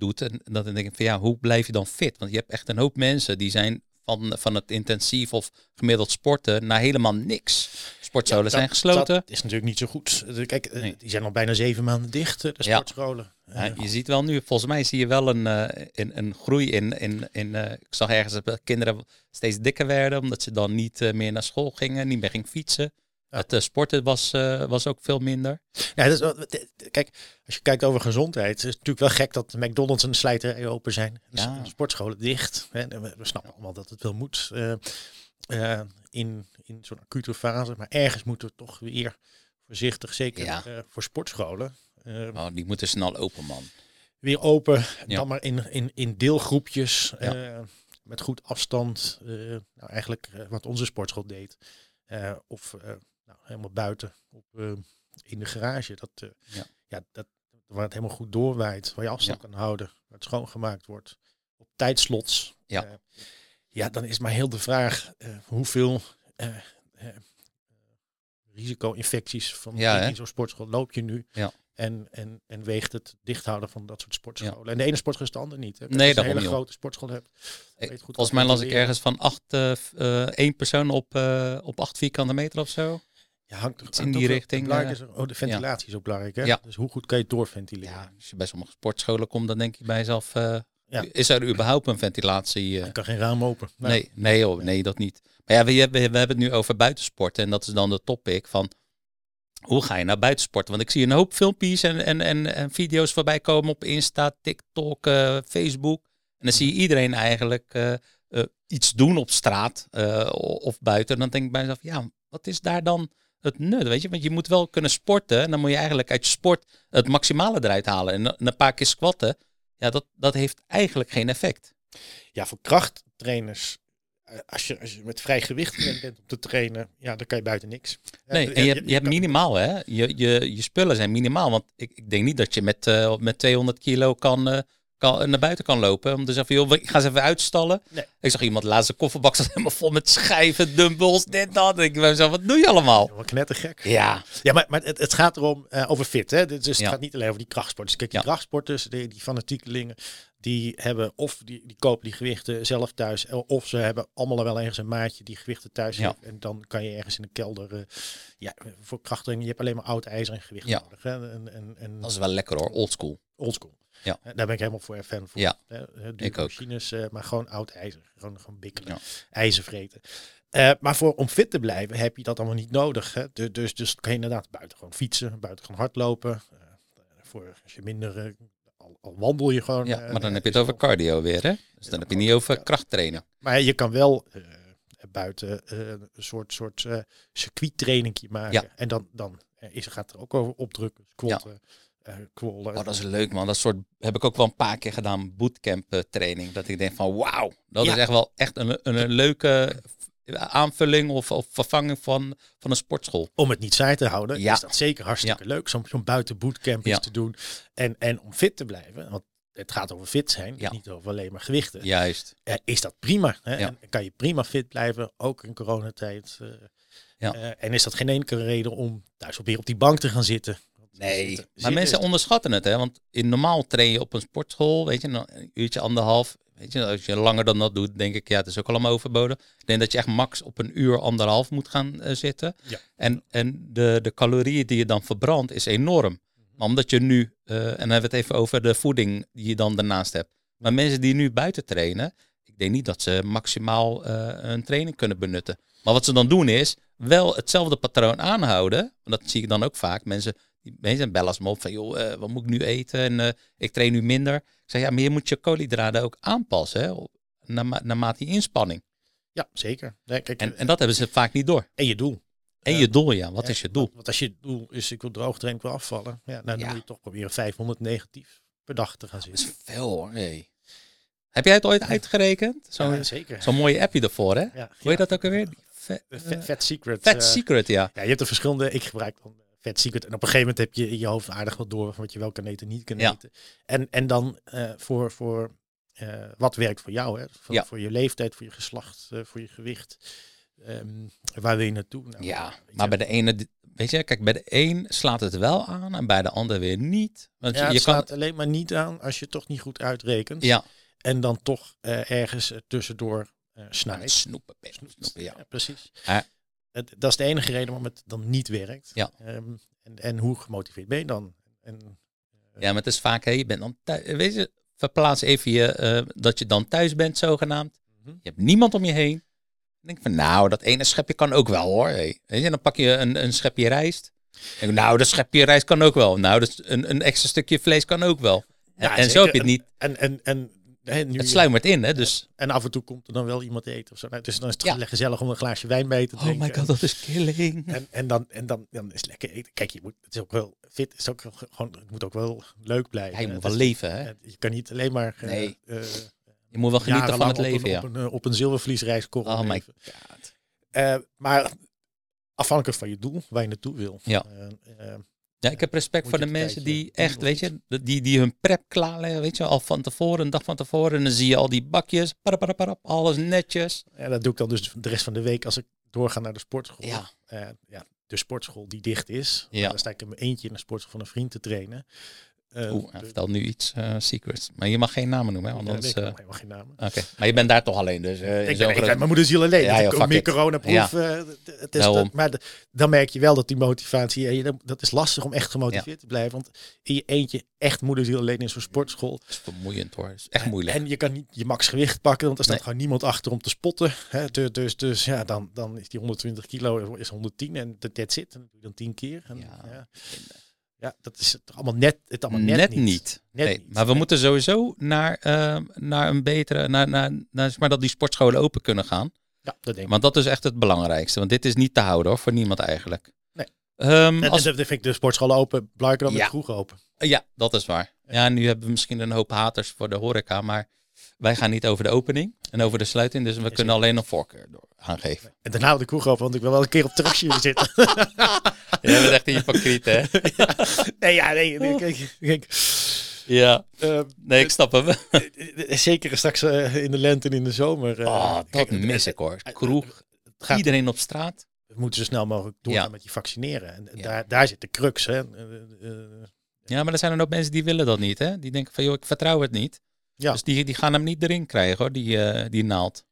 doet. En dat dan denk ik van ja, hoe blijf je dan fit? Want je hebt echt een hoop mensen die zijn van, van het intensief of gemiddeld sporten naar helemaal niks. Sportscholen Ja, zijn gesloten. Dat is natuurlijk niet zo goed. Eh, Kijk, eh, Nee. die zijn al bijna zeven maanden dicht, eh, de sportscholen. Ja, je ziet wel nu, volgens mij zie je wel een, eh, een, een groei in. in, in ik zag ergens dat kinderen steeds dikker werden, omdat ze dan niet meer naar school gingen, niet meer gingen fietsen. Het eh, sporten was, eh, was ook veel minder. Ja, kijk, als je kijkt over gezondheid, is het natuurlijk wel gek dat de McDonald's en de slijterij open zijn. Ja. de sportscholen dicht. Hè. En We, we snappen allemaal dat het wel moet eh, in, in zo'n acute fase. Maar ergens moeten we toch weer voorzichtig, zeker Ja. voor sportscholen, Oh, die moeten snel open, man. weer open. Ja. Dan maar in, in, in deelgroepjes, Ja. met goed afstand. nou, eigenlijk wat onze sportschool deed. Of nou, helemaal buiten op, eh, in de garage. Dat, eh, Ja. ja. dat, waar het helemaal goed doorwaait, waar je afstand Ja. kan houden, waar het schoongemaakt wordt. Op tijdslots. Ja. Eh, ja, dan is maar heel de vraag hoeveel risico-infecties van Ja, in, zo'n sportschool loop je nu. Ja. En, en, en weegt het dichthouden van dat soort sportscholen. En de ene sportschool is de andere niet. Hè. Nee, Als je een hele grote sportschool hebt. Volgens mij las ik ergens van acht, eh, één persoon op, op acht vierkante meter of zo. Ja, hangt, Iets in die richting, eh, is, oh, de ventilatie is ook belangrijk. Hè? Ja. Dus hoe goed kan je doorventileren? Ja, als je bij sommige sportscholen komt, dan denk je bij jezelf, eh, Ja. is er überhaupt een ventilatie? eh, Je kan geen raam open. Nou, Nee, nee, hoor, nee, dat niet. Maar ja, we, we, we hebben het nu over buitensporten. En dat is dan de topic van hoe ga je nou buitensporten? Want ik zie een hoop filmpjes en, en, en, en video's voorbij komen op Insta, TikTok, Facebook. En dan zie je iedereen eigenlijk iets doen op straat of buiten. En dan denk ik bij mezelf, ja, wat is daar dan het nut? Weet je, want je moet wel kunnen sporten. En dan moet je eigenlijk uit je sport het maximale eruit halen. En, en een paar keer squatten, ja, dat, dat heeft eigenlijk geen effect. Ja, voor krachttrainers. eh, Als je, als je met vrij gewicht bent om te trainen, ja, dan kan je buiten niks. Nee, en je, hebt- je hebt minimaal, hè? Je, je, je spullen zijn minimaal. Want ik, ik denk niet dat je met, eh, met 200 kilo kan, eh, kan, naar buiten kan lopen. Om te zeggen, van, joh, ik ga ze even uitstallen. Nee. Ik zag iemand laatst, de kofferbak zat helemaal vol met schijven, dumbbells, dit, dat. Ik ben zo, wat doe je allemaal? Wat knettergek. Ja, Ja, maar, maar het, het gaat erom eh, over fit. Hè? Dus het Ja. gaat niet alleen over die krachtsporters. Kijk, die Ja. krachtsporters, die, die fanatiekelingen, die hebben of die, die kopen die gewichten zelf thuis, eh, of ze hebben allemaal wel ergens een maatje die gewichten thuis Ja. heeft. En dan kan je ergens in de kelder, eh, ja, voor krachttraining, je hebt alleen maar oud ijzer en gewicht Ja. nodig. Hè? En, en, en Dat is wel lekker hoor, oldschool. oldschool. Ja. Daar ben ik helemaal voor fan voor. Ja, ook. machines, eh, maar gewoon oud ijzer. Gewoon, gewoon bikkelen, Ja. ijzer vreten. Eh, maar voor, om fit te blijven heb je dat allemaal niet nodig. Hè? Dus, dus, dus kan je inderdaad buiten gewoon fietsen, buiten gewoon hardlopen. Eh, voor als je minder, al, al wandel je gewoon. Ja, maar dan heb je het over cardio weer, hè? Dus dan heb je niet over Ja. krachttrainen. Maar je kan wel buiten een soort, soort circuittrainingje maken. Ja. En dan, dan is, gaat er ook over opdrukken, squatten, kwollen. Oh, dat is leuk man. Dat soort heb ik ook wel een paar keer gedaan, bootcamp eh, training. Dat ik denk van wauw, dat Ja. is echt wel echt een, een, een leuke aanvulling of, of vervanging van, van een sportschool. om het niet saai te houden, Ja. is dat zeker hartstikke leuk. Zo'n zo'n buiten bootcamp Ja. te doen. En, en om fit te blijven, want het gaat over fit zijn, niet over alleen maar gewichten. Juist. eh, is dat prima. Hè? En kan je prima fit blijven, ook in coronatijd. eh Ja. eh, en is dat geen enkele reden om thuis op weer op die bank te gaan zitten? Nee, zitten- maar mensen onderschatten het, hè? Want in normaal train je op een sportschool, weet je, dan een uurtje, anderhalf. Weet je, als je langer dan dat doet, denk ik, ja, het is ook allemaal overboden. Ik denk dat je echt max op een uur, anderhalf moet gaan eh, zitten. Ja. En, en de, de calorieën die je dan verbrandt, is enorm. Maar omdat je nu, eh, en dan hebben we het even over de voeding die je dan daarnaast hebt. Maar mensen die nu buiten trainen, ik denk niet dat ze maximaal eh, een training kunnen benutten. Maar wat ze dan doen is, wel hetzelfde patroon aanhouden. Want dat zie ik dan ook vaak. Mensen die mensen bellen me op van, joh, eh, wat moet ik nu eten? En eh, ik train nu minder. Ik zeg, ja, maar je moet je koolhydraten ook aanpassen, hè, naarmate die inspanning. Ja, zeker. Nee, kijk, En, en dat hebben ze vaak niet door. en je doel. En je doel, ja. Wat Ja, is je doel? Want, want als je doel is, ik wil droog trainen, ik wil afvallen. Ja, nou, dan Ja. moet je toch proberen 500 negatief per dag te gaan Dat zitten. is veel hoor. Hey. Heb jij het ooit uitgerekend? Zo'n Ja, zeker. zo'n mooie appje ervoor, hè? Ja, Hoe heet dat ook alweer? Fat, Secret. Fat eh, Secret, ja. Ja, je hebt er verschillende. Ik gebruik dan Fat Secret. En op een gegeven moment heb je in je hoofd aardig wat door van wat je wel kan eten, niet kan Ja. eten. En, en dan eh, voor, voor eh, wat werkt voor jou, hè? Voor, Ja. voor je leeftijd, voor je geslacht, eh, voor je gewicht. Ehm, waar wil je naartoe? Nou, Ja, maar bij de ene, weet je, kijk, bij de een slaat het wel aan en bij de ander weer niet. Want ja, je, het je kan, slaat alleen maar niet aan als je het toch niet goed uitrekent. ja, En dan toch ergens tussendoor snijdt. snoepen, snoepen, ja. Ja, precies. Het, dat is de enige reden waarom het dan niet werkt. Ja. Ehm, en, en hoe gemotiveerd ben je dan? En, Ja, maar het is vaak, hè, je bent dan thuis, weet je, verplaats even je, eh, dat je dan thuis bent, zogenaamd. Mhm. Je hebt niemand om je heen. Dan denk ik van, nou, dat ene schepje kan ook wel hoor. Hey. Weet je, dan pak je een, een schepje rijst. Denk ik, nou, dat schepje rijst kan ook wel. Nou, dat, een, een extra stukje vlees kan ook wel. En, Ja, en zo zeker. heb je het niet. En, en, en, nu, Het sluimert in, hè. Dus, En af en toe komt er dan wel iemand eten of zo. Nou, dus dan is het Ja. gezellig om een glaasje wijn mee te oh drinken. my god, dat is killing. En, en, dan, en dan, dan is het lekker eten. Kijk, je moet, het is ook wel fit. Is ook gewoon, het moet ook wel leuk blijven. Ja, je moet wel is- leven, hè. Je kan niet alleen maar eh, Nee. eh, Je moet wel genieten van het leven, op een, ja. op een, eh, op een zilvervliesrijskorrel Oh my god. Eh, maar afhankelijk van je doel, waar je naartoe wil. Ja. Eh, eh, Ja, ik heb respect voor de mensen die doen echt, weet je, die, die hun prep klaarleggen, weet je, al van tevoren, een dag van tevoren. En dan zie je al die bakjes, parap, parap, parap, alles netjes. ja, dat doe ik dan dus de rest van de week als ik doorga naar de sportschool. Ja. Eh, ja, de sportschool die dicht is. Ja. Dan sta ik in mijn eentje in de sportschool van een vriend te trainen. Eh, Oeh, hij vertelt nu iets eh, secrets. Maar je mag geen namen noemen, hè, want Ja, anders... nee, ik eh, helemaal geen namen. Oké, maar je bent daar toch alleen, dus... in Ik ben, ik ben mijn moeder ziel alleen. Ja, Ja, joh, meer it. coronaproef. het is dat, maar dan merk je wel dat die motivatie, dat is lastig om echt gemotiveerd te blijven. Want in je eentje echt moederziel alleen in zo'n sportschool. Dat is vermoeiend hoor, dat is echt moeilijk. En je kan niet je max gewicht pakken, want er staat Nee. gewoon niemand achter om te spotten. Hè? Dus, dus, dus ja, dan, dan is die 120 kilo is 110 en dat that's it. En dan doe je dan 10 keer. En, Ja. Ja. Dat is het allemaal net, het allemaal net, net, niet. niet. Net Nee, niet. Maar we Nee. moeten sowieso naar, eh, naar een betere, naar, naar, naar, zeg maar dat die sportscholen open kunnen gaan. Ja, dat denk ik. Want dat is echt het belangrijkste. Want dit is niet te houden hoor, voor niemand eigenlijk. Nee. Ehm, En, als, en vind ik de sportschool open, belangrijker dan Ja. de open. ja, dat is waar. Ja, nu hebben we misschien een hoop haters voor de horeca, maar wij gaan niet over de opening en over de sluiting. Dus we kunnen alleen een voorkeur door aangeven. En daarna de kroeg open, want ik wil wel een keer op terrasje zitten. Jij bent echt een hypocriet, hè? nee, ja, nee. nee kijk, kijk, Ja. eh, Nee, ik snap hem. eh, zeker straks eh, in de lente en in de zomer. eh, Oh, dat kijk, mis ik hoor. Kroeg, gaat- iedereen op straat. We moeten zo snel mogelijk doorgaan Ja. met die vaccineren. En Ja. daar, daar zit de crux. Hè. Eh, eh, Ja, maar er zijn er ook mensen die willen dat niet, hè? Die denken van, joh, ik vertrouw het niet. Ja. Dus die, die gaan hem niet erin krijgen hoor, die, eh, die naald.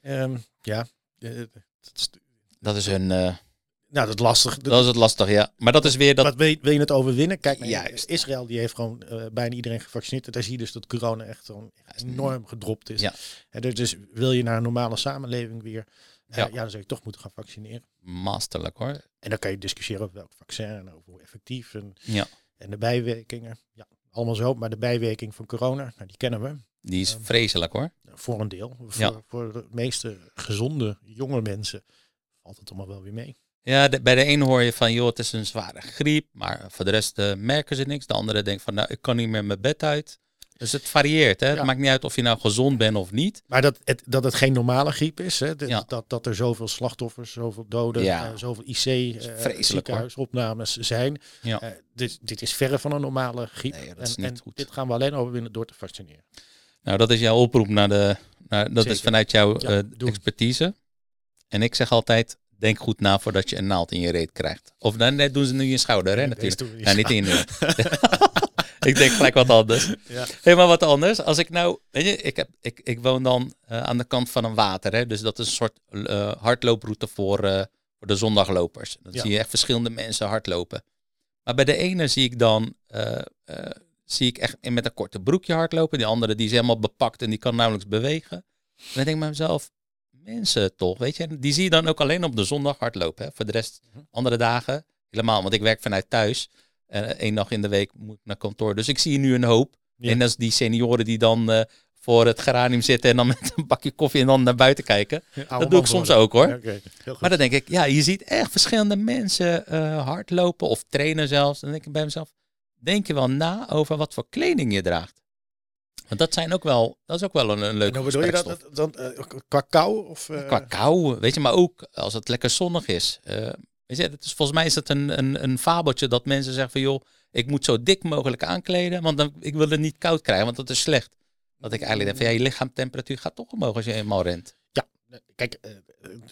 Ehm, ja, eh, dat is, Dat is hun... eh, nou, dat is lastig. dat is het lastig, ja. Maar dat is weer dat... Wat wil je, wil je het overwinnen? Kijk, Juist. Israël die heeft gewoon eh, bijna iedereen gevaccineerd. En daar zie je dus dat corona echt gewoon enorm gedropt is. Ja. En dus, dus wil je naar een normale samenleving weer, eh, Ja. ja. dan zou je toch moeten gaan vaccineren. Masterlijk hoor. En dan kan je discussiëren over welk vaccin en over hoe effectief en, Ja. en de bijwerkingen. Ja, allemaal zo. Maar de bijwerking van corona, nou, die kennen we Die is vreselijk hoor. voor een deel. Voor, Ja. voor de meeste gezonde jonge mensen valt het allemaal wel weer mee. Ja, de- bij de ene hoor je van, joh, het is een zware griep. Maar voor de rest eh, merken ze niks. De andere denkt van, nou, ik kan niet meer mijn bed uit. Dus het varieert. Hè? Ja. Het maakt niet uit of je nou gezond bent of niet. Maar dat het, dat het geen normale griep is. Hè? Dat, Ja. dat, dat er zoveel slachtoffers, zoveel doden, Ja. eh, zoveel IC, vreselijk, eh ziekenhuisopnames zijn. Ja. Eh, dit, dit is verre van een normale griep. Nee, dat is en niet en goed. dit gaan we alleen overwinnen door te vaccineren. Nou, dat is jouw oproep naar de. Naar, dat is vanuit jouw expertise. En ik zeg altijd: denk goed na voordat je een naald in je reet krijgt. Of dan net doen ze nu je schouder, hè? Natuurlijk. we Ja, niet in. ik denk gelijk wat anders. Ja. Helemaal wat anders. Als ik nou, weet je, ik, heb, ik, ik woon dan eh, aan de kant van een water, hè? Dus dat is een soort eh, hardlooproute voor, eh, voor de zondaglopers. Dan Ja. zie je echt verschillende mensen hardlopen. Maar bij de ene zie ik dan, zie ik echt met een korte broekje hardlopen. Die andere die is helemaal bepakt en die kan nauwelijks bewegen. En dan denk ik bij mezelf, mensen toch, weet je, die zie je dan ook alleen op de zondag hardlopen. Hè? Voor de rest, Mhm. andere dagen, helemaal. Want ik werk vanuit thuis. En één dag in de week moet ik naar kantoor. Dus ik zie nu een hoop. Ja. En dat is die senioren die dan eh, voor het geranium zitten en dan met een bakje koffie en dan naar buiten kijken. Dat doe ik soms ook hoor. Ja. Maar dan denk ik, ja, je ziet echt verschillende mensen eh, hardlopen of trainen zelfs. Dan denk ik bij mezelf, denk je wel na over wat voor kleding je draagt. Want dat zijn ook wel, dat is ook wel een, een En leuke hoe bedoel je dat? dat eh, qua kou? Of, eh, Qua kou, weet je, maar ook als het lekker zonnig is. Weet je, het is, volgens mij is het een, een, een fabeltje dat mensen zeggen van, joh, ik moet zo dik mogelijk aankleden, want dan, ik wil het niet koud krijgen, want dat is slecht. Dat ik eigenlijk denk van, ja, je lichaamtemperatuur gaat toch omhoog als je eenmaal rent. Ja, kijk, eh,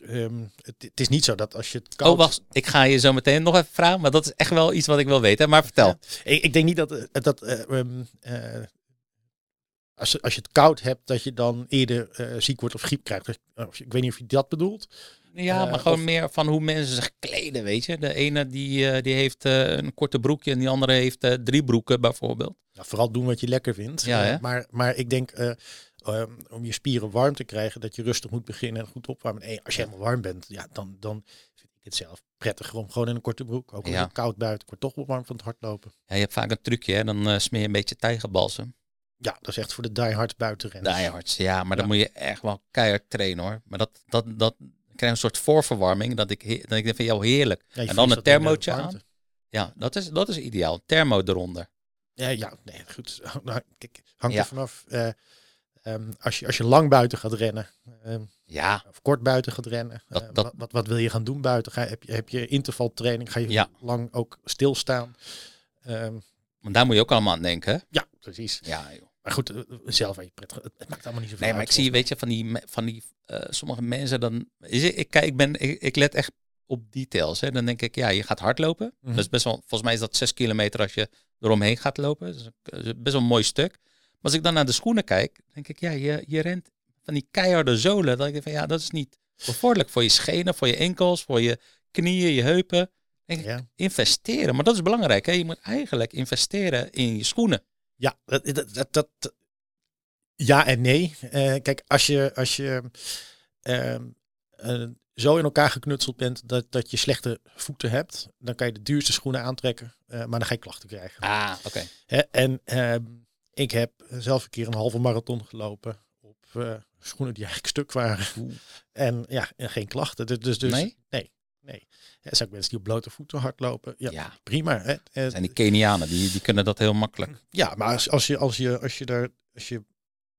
eh, ehm, het, het is niet zo dat als je het koud... Oh, wacht, ik ga je zo meteen nog even vragen, maar dat is echt wel iets wat ik wil weten. Maar vertel. Ja. Ik, ik denk niet dat, eh, dat eh, ehm, eh, als, je, als je het koud hebt, dat je dan eerder ziek wordt of griep krijgt. Dus, ik weet niet of je dat bedoelt. Ja, Eh, maar gewoon of- meer van hoe mensen zich kleden, weet je. De ene die, eh, die heeft eh, een korte broekje en die andere heeft eh, drie broeken bijvoorbeeld. Ja, vooral doen wat je lekker vindt. Ja, Eh, maar, maar ik denk, eh, ehm, om je spieren warm te krijgen, dat je rustig moet beginnen en goed opwarmen. En als je helemaal warm bent, ja, dan, dan vind ik het zelf prettiger om gewoon in een korte broek. Ook al is Ja. het koud buiten, ik word toch wel warm van het hardlopen. Ja, je hebt vaak een trucje, hè. Dan eh, smeer je een beetje tijgerbalsem. Ja, dat is echt voor de diehard buitenrenners. Diehards, ja. Maar dan moet je echt wel keihard trainen, hoor. Maar dat, dat, dat ik krijg een soort voorverwarming. Dat ik, dat ik denk van, jou heerlijk. Ja, en dan een thermootje aan. Ja, dat is, dat is ideaal. Thermo eronder. Ja, ja, nee, goed. Nou, kijk, hangt Ja. er vanaf. eh, ehm, als, je, als je lang buiten gaat rennen, ehm, Ja, of kort buiten gaat rennen, Dat- eh, dat- Wat, wat, wil je gaan doen buiten? Ga, heb, je, heb je intervaltraining? Ga je Ja. lang ook stilstaan? Ehm, want daar moet je ook allemaal aan denken, hè. ja, precies. Ja, joh. Maar goed, eh, zelf weet je prettig. Het, maakt allemaal niet zoveel Nee, maar uit, ik zie, weet je, van die, van die eh, sommige mensen dan. Is, ik, kijk, ik, ben, ik, ik let echt op details. Hè. Dan denk ik, ja, je gaat hardlopen. Mhm. Dat is best wel, volgens mij is dat zes kilometer als je eromheen gaat lopen. Dat is, een- dat is best wel een mooi stuk. Maar als ik dan naar de schoenen kijk, denk ik, ja, je, je rent van die keiharde zolen. Dat ik denk van, ja, dat is niet bevorderlijk voor je schenen, voor je enkels, voor je knieën, je heupen. Denk ik, Ja. investeren. Maar dat is belangrijk. Hè. Je moet eigenlijk investeren in je schoenen. Ja, dat, dat, dat, ja en nee. Eh, kijk, als je, als je ehm, eh, zo in elkaar geknutseld bent dat, dat je slechte voeten hebt, dan kan je de duurste schoenen aantrekken, eh, maar dan ga je klachten krijgen. Ah, oké. En ehm, ik heb zelf een keer een halve marathon gelopen op schoenen die eigenlijk stuk waren. Oeh. En ja, en geen klachten. Dus, dus, dus Nee? nee. Nee. Er zijn ook mensen die op blote voeten hardlopen. Ja, Ja. prima. Hè. Eh, zijn die Kenianen, die, die kunnen dat heel makkelijk. ja, maar als, als je, als je, als je daar, als je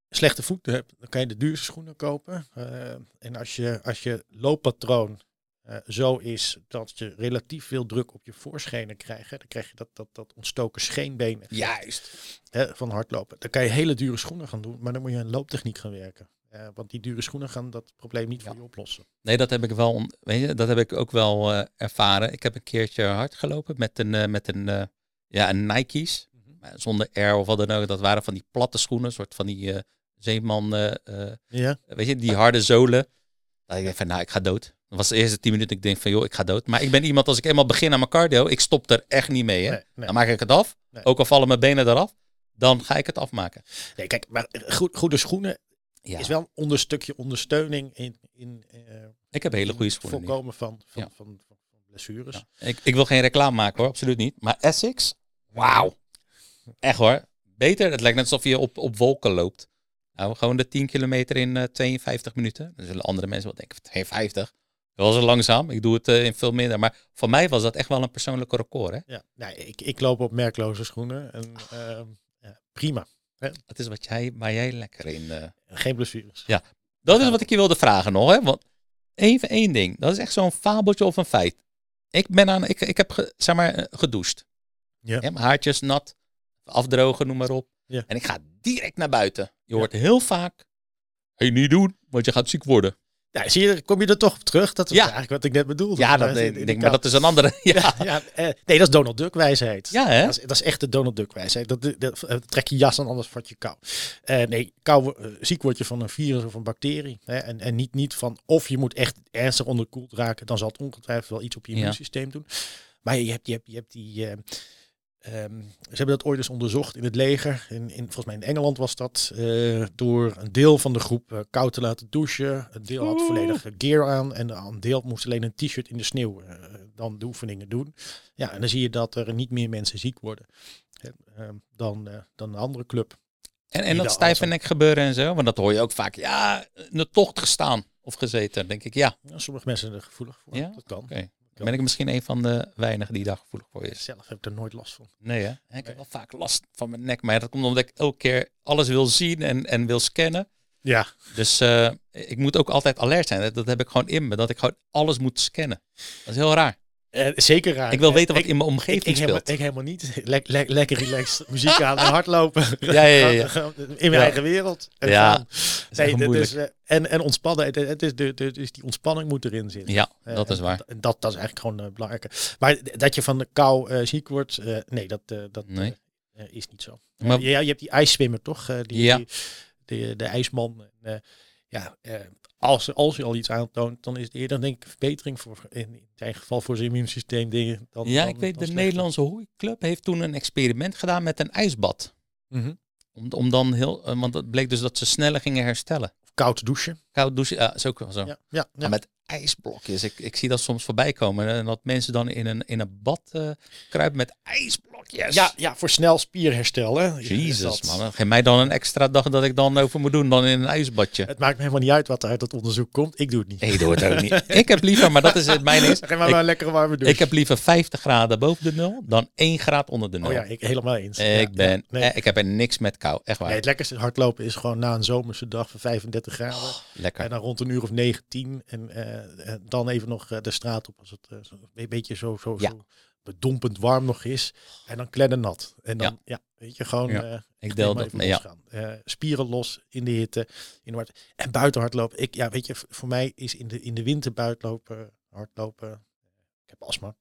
slechte voeten hebt, dan kan je de duurste schoenen kopen. Eh, en als je, als je looppatroon eh, zo is dat je relatief veel druk op je voorschenen krijgt, hè, dan krijg je dat, dat, dat ontstoken scheenbeen effect, Juist. hè, van hardlopen. Dan kan je hele dure schoenen gaan doen, maar dan moet je aan looptechniek gaan werken. Eh, want die dure schoenen gaan dat probleem niet Ja. voor je oplossen. Nee, dat heb ik wel, weet je, dat heb ik ook wel eh, ervaren. Ik heb een keertje hard gelopen met een, eh, met een, ja, een Nike's. maar zonder air of wat dan ook. Dat waren van die platte schoenen, soort van die zeeman, Ja. weet je, die harde zolen. Dat ik denk van, nou, ik ga dood. Dat was de eerste tien minuten, ik denk van, joh, ik ga dood. Maar ik ben iemand, als ik eenmaal begin aan mijn cardio, ik stop er echt niet mee, hè. Nee, nee. Dan maak ik het af, Nee. ook al vallen mijn benen eraf, dan ga ik het afmaken. nee, kijk, maar goed, goede schoenen Ja, is wel een onderstukje ondersteuning in, in eh, ik heb hele goede schoenen. voorkomen van, van, Ja. van, van, van blessures. Ja. Ik, ik wil geen reclame maken hoor, absoluut niet. Maar Essex, wauw. Echt hoor. Beter, het lijkt net alsof je op, op wolken loopt. Nou, gewoon de 10 kilometer in eh, 52 minuten. Dan zullen andere mensen wel denken, 52? Dat was langzaam. Ik doe het eh, in veel minder. Maar voor mij was dat echt wel een persoonlijke record. Hè? Ja, nee, ik, ik loop op merkloze schoenen en ehm, ja, prima. Dat is wat jij, waar jij lekker in... eh, Geen blessures. Ja. Dat is wat ik je wilde vragen nog. Hè? Want even één ding. Dat is echt zo'n fabeltje of een feit. Ik ben aan, ik, ik heb ge- zeg maar, eh, gedoucht. Ja. mijn haartjes nat, afdrogen, noem maar op. Ja. En ik ga direct naar buiten. Je hoort heel vaak, hey, niet doen, want je gaat ziek worden. Ja, zie je, kom je er toch op terug? Dat is Ja. eigenlijk wat ik net bedoelde. Ja, dat, ik de denk, maar dat is een andere. Ja, Ja, eh, nee, dat is Donald Duck wijsheid. ja hè? Dat is, dat is echt de Donald Duck wijsheid. Dat, dat, dat- eh, trek je jas aan, anders vat je kou. Eh, nee, kou, ziek word je van een virus of een bacterie. Hè? En, en niet, niet van of je moet echt ernstig onderkoeld raken. Dan zal het ongetwijfeld wel iets op je immuunsysteem doen. Maar je hebt, je hebt, je hebt die... ehm, ze hebben dat ooit eens onderzocht in het leger. In, in, volgens mij in Engeland was dat. eh, door een deel van de groep eh, koud te laten douchen. Een deel had volledig gear aan. En een deel moest alleen een t-shirt in de sneeuw eh, dan de oefeningen doen. Ja, en dan zie je dat er niet meer mensen ziek worden ehm, dan, dan een andere club. En, en dat en nek gebeuren en zo. Want dat hoor je ook vaak. Ja, in de tocht gestaan of gezeten. Denk ik, ja, Ja, sommige mensen zijn er gevoelig voor. Ja? Dat kan. oké. Dan ben ik misschien een van de weinigen die daar gevoelig voor is. Zelf heb ik er nooit last van. Nee hè? Ik heb wel vaak last van mijn nek. Maar dat komt omdat ik elke keer alles wil zien en, en wil scannen. Ja, Dus eh, ik moet ook altijd alert zijn. Dat, dat heb ik gewoon in me. Dat ik gewoon alles moet scannen. Dat is heel raar. Eh, zeker raar. Ik wil Eh, weten wat ik, in mijn omgeving ik, helemaal, speelt. ik helemaal niet. Le le lekker relaxed muziek aan en hardlopen. Ja, ja, ja. in mijn Ja. eigen wereld. En Ja, Nee, is, eh, en, en ontspannen. Het, het is de, de, dus die ontspanning moet erin zitten. Ja, Eh, dat is waar. Dat, en dat, dat is eigenlijk gewoon belangrijk. Maar dat je van de kou eh, ziek wordt, eh, nee, dat, eh, dat Nee. eh, eh, is niet zo. Maar- ja, je hebt die ijszwemmer toch? eh, die, Ja. die, de, de ijsman. Eh, ja, eh, als, als je al iets aantoont, dan is het eerder denk ik een verbetering voor, in, zijn geval voor zijn immuunsysteem. Dingen, dan, Ja, dan- ik weet, de slechter. Nederlandse hoeiclub heeft toen een experiment gedaan met een ijsbad. Mhm. Om, om dan heel, eh, want het bleek dus dat ze sneller gingen herstellen. Of koud douchen. Koud douchen, ja, is ook wel zo. Ja, ja, ja. Met ijsblokjes. Ik, ik zie dat soms voorbij komen. En dat mensen dan in een, in een bad eh, kruipen met ijsblokjes. Ja, ja, voor snel spierherstel. Hè? Jezus, man. Geef mij dan een extra dag dat ik dan over moet doen dan in een ijsbadje. Het maakt me helemaal niet uit wat er uit dat onderzoek komt. Ik doe het niet. Nee, doe het ook niet. Ik heb liever, maar dat is het mijn is. Geef maar, Ik, een lekkere warme douche. ik heb liever 50 graden boven de nul dan 1 graad onder de nul. Oh ja, ik helemaal eens. ik Ja, ben, nee. eh, ik heb er niks met kou. Echt waar. Nee, het lekkerste hardlopen is gewoon na een zomerse dag van 35 graden. Lekker. En dan rond een uur of 19. En eh, eh, dan even nog eh, de straat op als het zo, een beetje zo, zo, Ja. zo bedompend warm nog is. En dan kledden nat. En dan, ja, weet je, gewoon... Ja. eh, Ik deel dat ja. Eh, spieren los in de hitte. In de hard- en buiten hardlopen. Ik, ja, weet je, voor mij is in de, in de winter buitenlopen, hardlopen... Ik heb astma.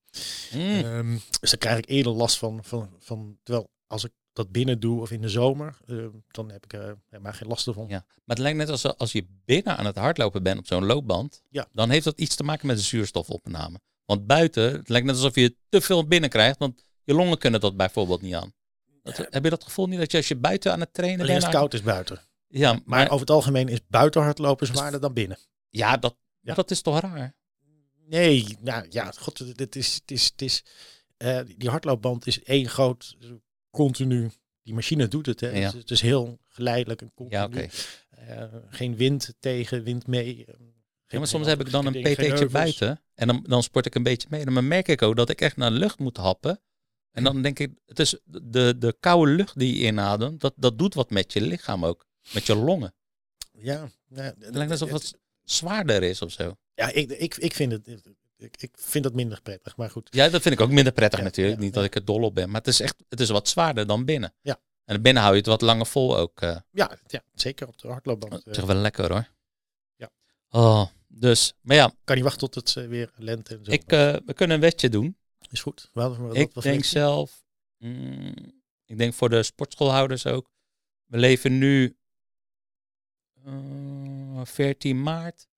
Mm. Ehm, dus dan krijg ik eerder last van, van, van terwijl als ik dat binnen doe of in de zomer, eh, dan heb ik er helemaal geen last ervan. Ja, maar het lijkt net als als je binnen aan het hardlopen bent op zo'n loopband, Ja. dan heeft dat iets te maken met de zuurstofopname. Want buiten, het lijkt net alsof je te veel binnenkrijgt, want je longen kunnen dat bijvoorbeeld niet aan. Dat- Ja. Heb je dat gevoel niet dat je als je buiten aan het trainen Alleen bent? het koud is buiten. Ja, Maar, maar, over het algemeen is buiten hardlopen zwaarder dan binnen. ja, dat, Ja. dat is toch raar? Nee, nou ja, god, het is, het is, het is, eh, die hardloopband is één groot, eh, continu, die machine doet het. Hè. Ja. Het, is, het is heel geleidelijk en continu. Ja, oké. Eh, geen wind tegen, wind mee. eh, Ja, maar soms heb ik dan een pt'tje buiten en dan, dan sport ik een beetje mee. Dan merk ik ook dat ik echt naar lucht moet happen. En dan denk ik, het is de, de koude lucht die je inademt, dat, dat doet wat met je lichaam ook. Met je longen. Ja, ja, Het lijkt alsof het zwaarder is of zo. ja ik, ik, ik, vind het, ik, ik vind dat minder prettig, maar goed. Ja, dat vind ik ook minder prettig Ja, natuurlijk. ja, Niet dat ik er dol op ben. Maar het is echt, het is wat zwaarder dan binnen. Ja. En binnen hou je het wat langer vol ook. eh Ja, ja zeker op de hardloopband. dat eh, is wel lekker hoor. Ja. Oh, dus, maar ja, kan niet wachten tot het eh, weer lente en zo. ik, we kunnen een wetje doen. is goed. Wel, ik denk zelf, mm, ik denk voor de sportschoolhouders ook. We leven nu eh 14 maart.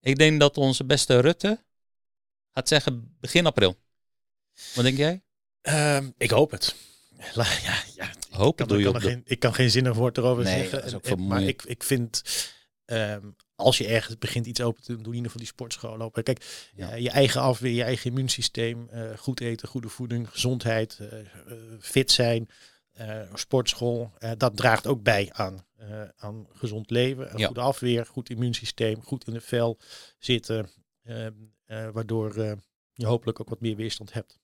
Ik denk dat onze beste Rutte gaat zeggen begin april. Wat denk jij? Ehm, ik hoop het. La- Ja, ja, ik Hopen kan, doe geen, ik kan geen zinnig woord erover Nee, zeggen. En- en- maar ik, ik vind, ehm, als je ergens begint iets open te doen, doe in ieder geval die sportschool open. Kijk, Ja. eh, je eigen afweer, je eigen immuunsysteem, eh, goed eten, goede voeding, gezondheid, eh, fit zijn, sportschool, dat draagt ook bij aan, aan gezond leven. Een Ja. goede afweer, goed immuunsysteem, goed in de vel zitten, ehm, eh, waardoor eh, je hopelijk ook wat meer weerstand hebt.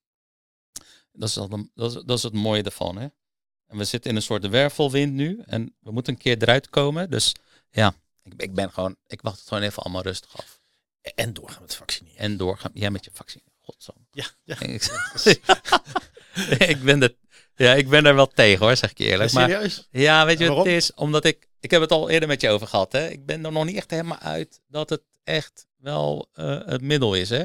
Dat is, al een- dat, is, dat is het mooie ervan. Hè? En we zitten in een soort wervelwind nu. En we moeten een keer eruit komen. Dus ja, ik, ik ben gewoon... Ik wacht het gewoon even allemaal rustig af. En doorgaan met vaccineren. En doorgaan. Jij met je vaccin. Godzang. Ja, ja. Ik, ik, ben er, ja, ik ben er wel tegen hoor, zeg ik je eerlijk. Maar serieus? ja, weet je wat het is? Omdat ik... Ik heb het al eerder met je over gehad. Hè? Ik ben er nog niet echt helemaal uit dat het echt wel eh, het middel is. Hè?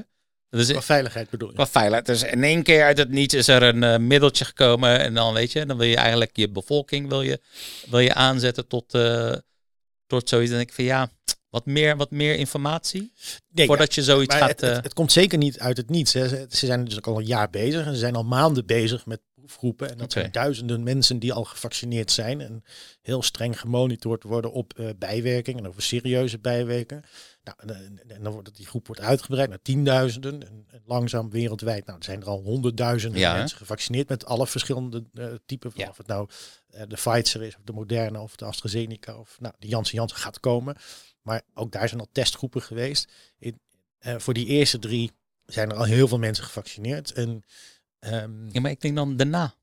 Dus Qua veiligheid bedoel je? Qua veiligheid. Dus in één keer uit het niets is er een eh, middeltje gekomen. En dan weet je, dan wil je eigenlijk je bevolking wil je, wil je aanzetten tot, eh, tot zoiets. Dan denk ik van ja, wat meer, wat meer informatie. Nee, voordat je zoiets gaat. het, het, het komt zeker niet uit het niets. Hè. Ze, ze zijn dus ook al een jaar bezig. En ze zijn al maanden bezig met proefgroepen. En dat zijn duizenden mensen die al gevaccineerd zijn. En heel streng gemonitord worden op eh, bijwerkingen. En over serieuze bijwerkingen. Nou, en, dan wordt die groep wordt uitgebreid naar tienduizenden. En, en langzaam wereldwijd. Nou, er zijn er al honderdduizenden Ja, mensen gevaccineerd met alle verschillende eh, typen. Van Ja. Of het nou eh, de Pfizer is, of de Moderna, of de AstraZeneca. Of nou, de Janssen Janssen gaat komen. Maar ook daar zijn al testgroepen geweest. In, eh, voor die eerste drie zijn er al heel veel mensen gevaccineerd. En ehm, ja, maar ik denk dan daarna.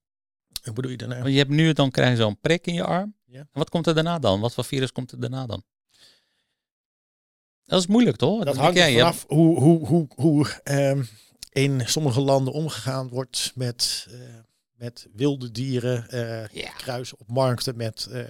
hoe bedoel je daarna? Want je hebt nu, dan krijg je zo'n prik in je arm. Ja. En wat komt er daarna dan? Wat voor virus komt er daarna dan? Dat is moeilijk toch? Dat hangt jij. vanaf hoe, hoe, hoe, hoe ehm, in sommige landen omgegaan wordt met, eh, met wilde dieren. eh Ja. Kruisen op markten met eh,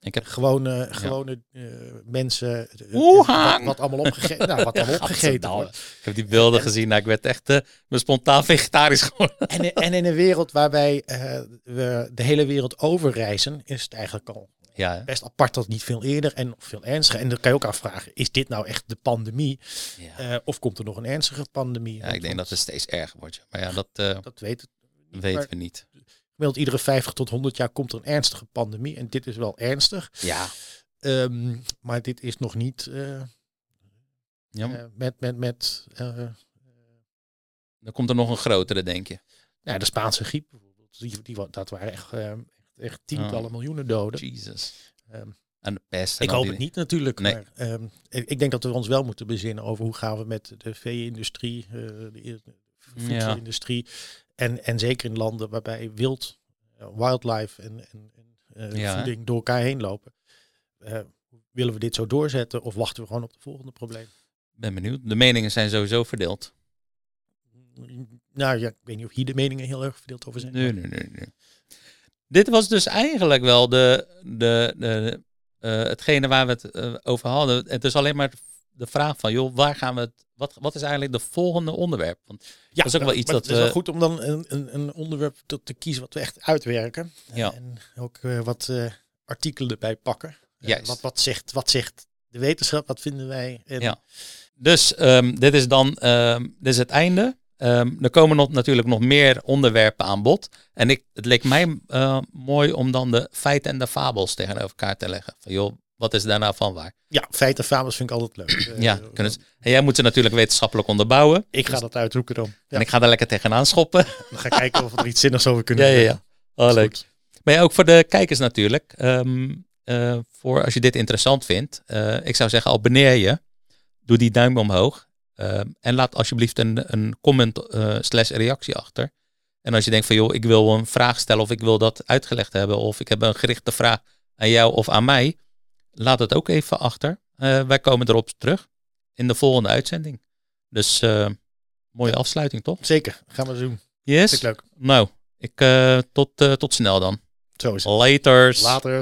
Ik heb gewone, gewone eh, mensen. eh! Wat, wat allemaal opgegeten, nou, wat allemaal opgegeten. Ik heb die beelden En- gezien. Nou, ik werd echt eh, me spontaan vegetarisch geworden. En, en in een wereld waarbij eh, we de hele wereld overreizen, is het eigenlijk al Ja, hè? best apart dat niet veel eerder en veel ernstiger. En dan kan je ook afvragen, is dit nou echt de pandemie? ja. Eh, of komt er nog een ernstige pandemie? Ja, ik denk dat het steeds erger wordt. ja. Maar ja, dat eh, Dat weten maar- we niet. gemiddeld iedere 50 tot 100 jaar komt er een ernstige pandemie. En dit is wel ernstig. Ja. Ehm, maar dit is nog niet eh, ja met, met, met dan komt er nog een grotere, denk je. nou, de Spaanse griep bijvoorbeeld. Die, die, dat waren echt, eh, echt, echt tientallen Oh. miljoenen doden. Jesus. Ehm, En de pest. en ik hoop die- het niet natuurlijk. Nee. Maar ehm, ik, ik denk dat we ons wel moeten bezinnen over hoe gaan we met de vee-industrie, eh, de, de voedselindustrie. En, en zeker in landen waarbij wild, eh, wildlife en, en, en eh, hè? voeding door elkaar heen lopen. Willen we dit zo doorzetten of wachten we gewoon op de volgende probleem? ben benieuwd. De meningen zijn sowieso verdeeld. Nou ja, ik weet niet of hier de meningen heel erg verdeeld over zijn. Nee, nee, nee, nee. Dit was dus eigenlijk wel de, de, de, eh, hetgene waar we het eh, over hadden. Het is alleen maar de vraag van, joh, waar gaan we het... Wat, wat is eigenlijk de volgende onderwerp? Want Ja, dat is ook wel iets dat Het is wel we- goed om dan een, een, een onderwerp te, te kiezen wat we echt uitwerken. Ja. En ook eh, wat artikelen erbij pakken. Juist. wat, wat, zegt, wat zegt de wetenschap? Wat vinden wij? En Ja. Dus ehm, dit is dan ehm, dit is het einde. Ehm, er komen nog, natuurlijk nog meer onderwerpen aan bod. En ik, het leek mij eh, mooi om dan de feiten en de fabels tegenover elkaar te leggen. Van joh, wat is daar nou van waar? ja, feiten en fabels vind ik altijd leuk. Ja, kunnen ze, en jij moet ze natuurlijk wetenschappelijk onderbouwen. Ik ga dat uitzoeken dan. Ja, En ik ga daar lekker tegenaan schoppen. dan ga ik kijken of we er iets zinnigs over kunnen ja, ja, ja. Oh, leuk. goed. Maar ja, ook voor de kijkers natuurlijk. Ehm, eh, voor als je dit interessant vindt. eh, ik zou zeggen, abonneer je. Doe die duim omhoog. Ehm, en laat alsjeblieft een, een comment eh, slash reactie achter. En als je denkt van joh, ik wil een vraag stellen of ik wil dat uitgelegd hebben. Of ik heb een gerichte vraag aan jou of aan mij. Laat het ook even achter. Eh, wij komen erop terug in de volgende uitzending. Dus eh, mooie afsluiting toch? Zeker, gaan we doen. Yes? Leuk. Nou, ik, eh, tot, tot snel dan. Zo is het. Laters. Later.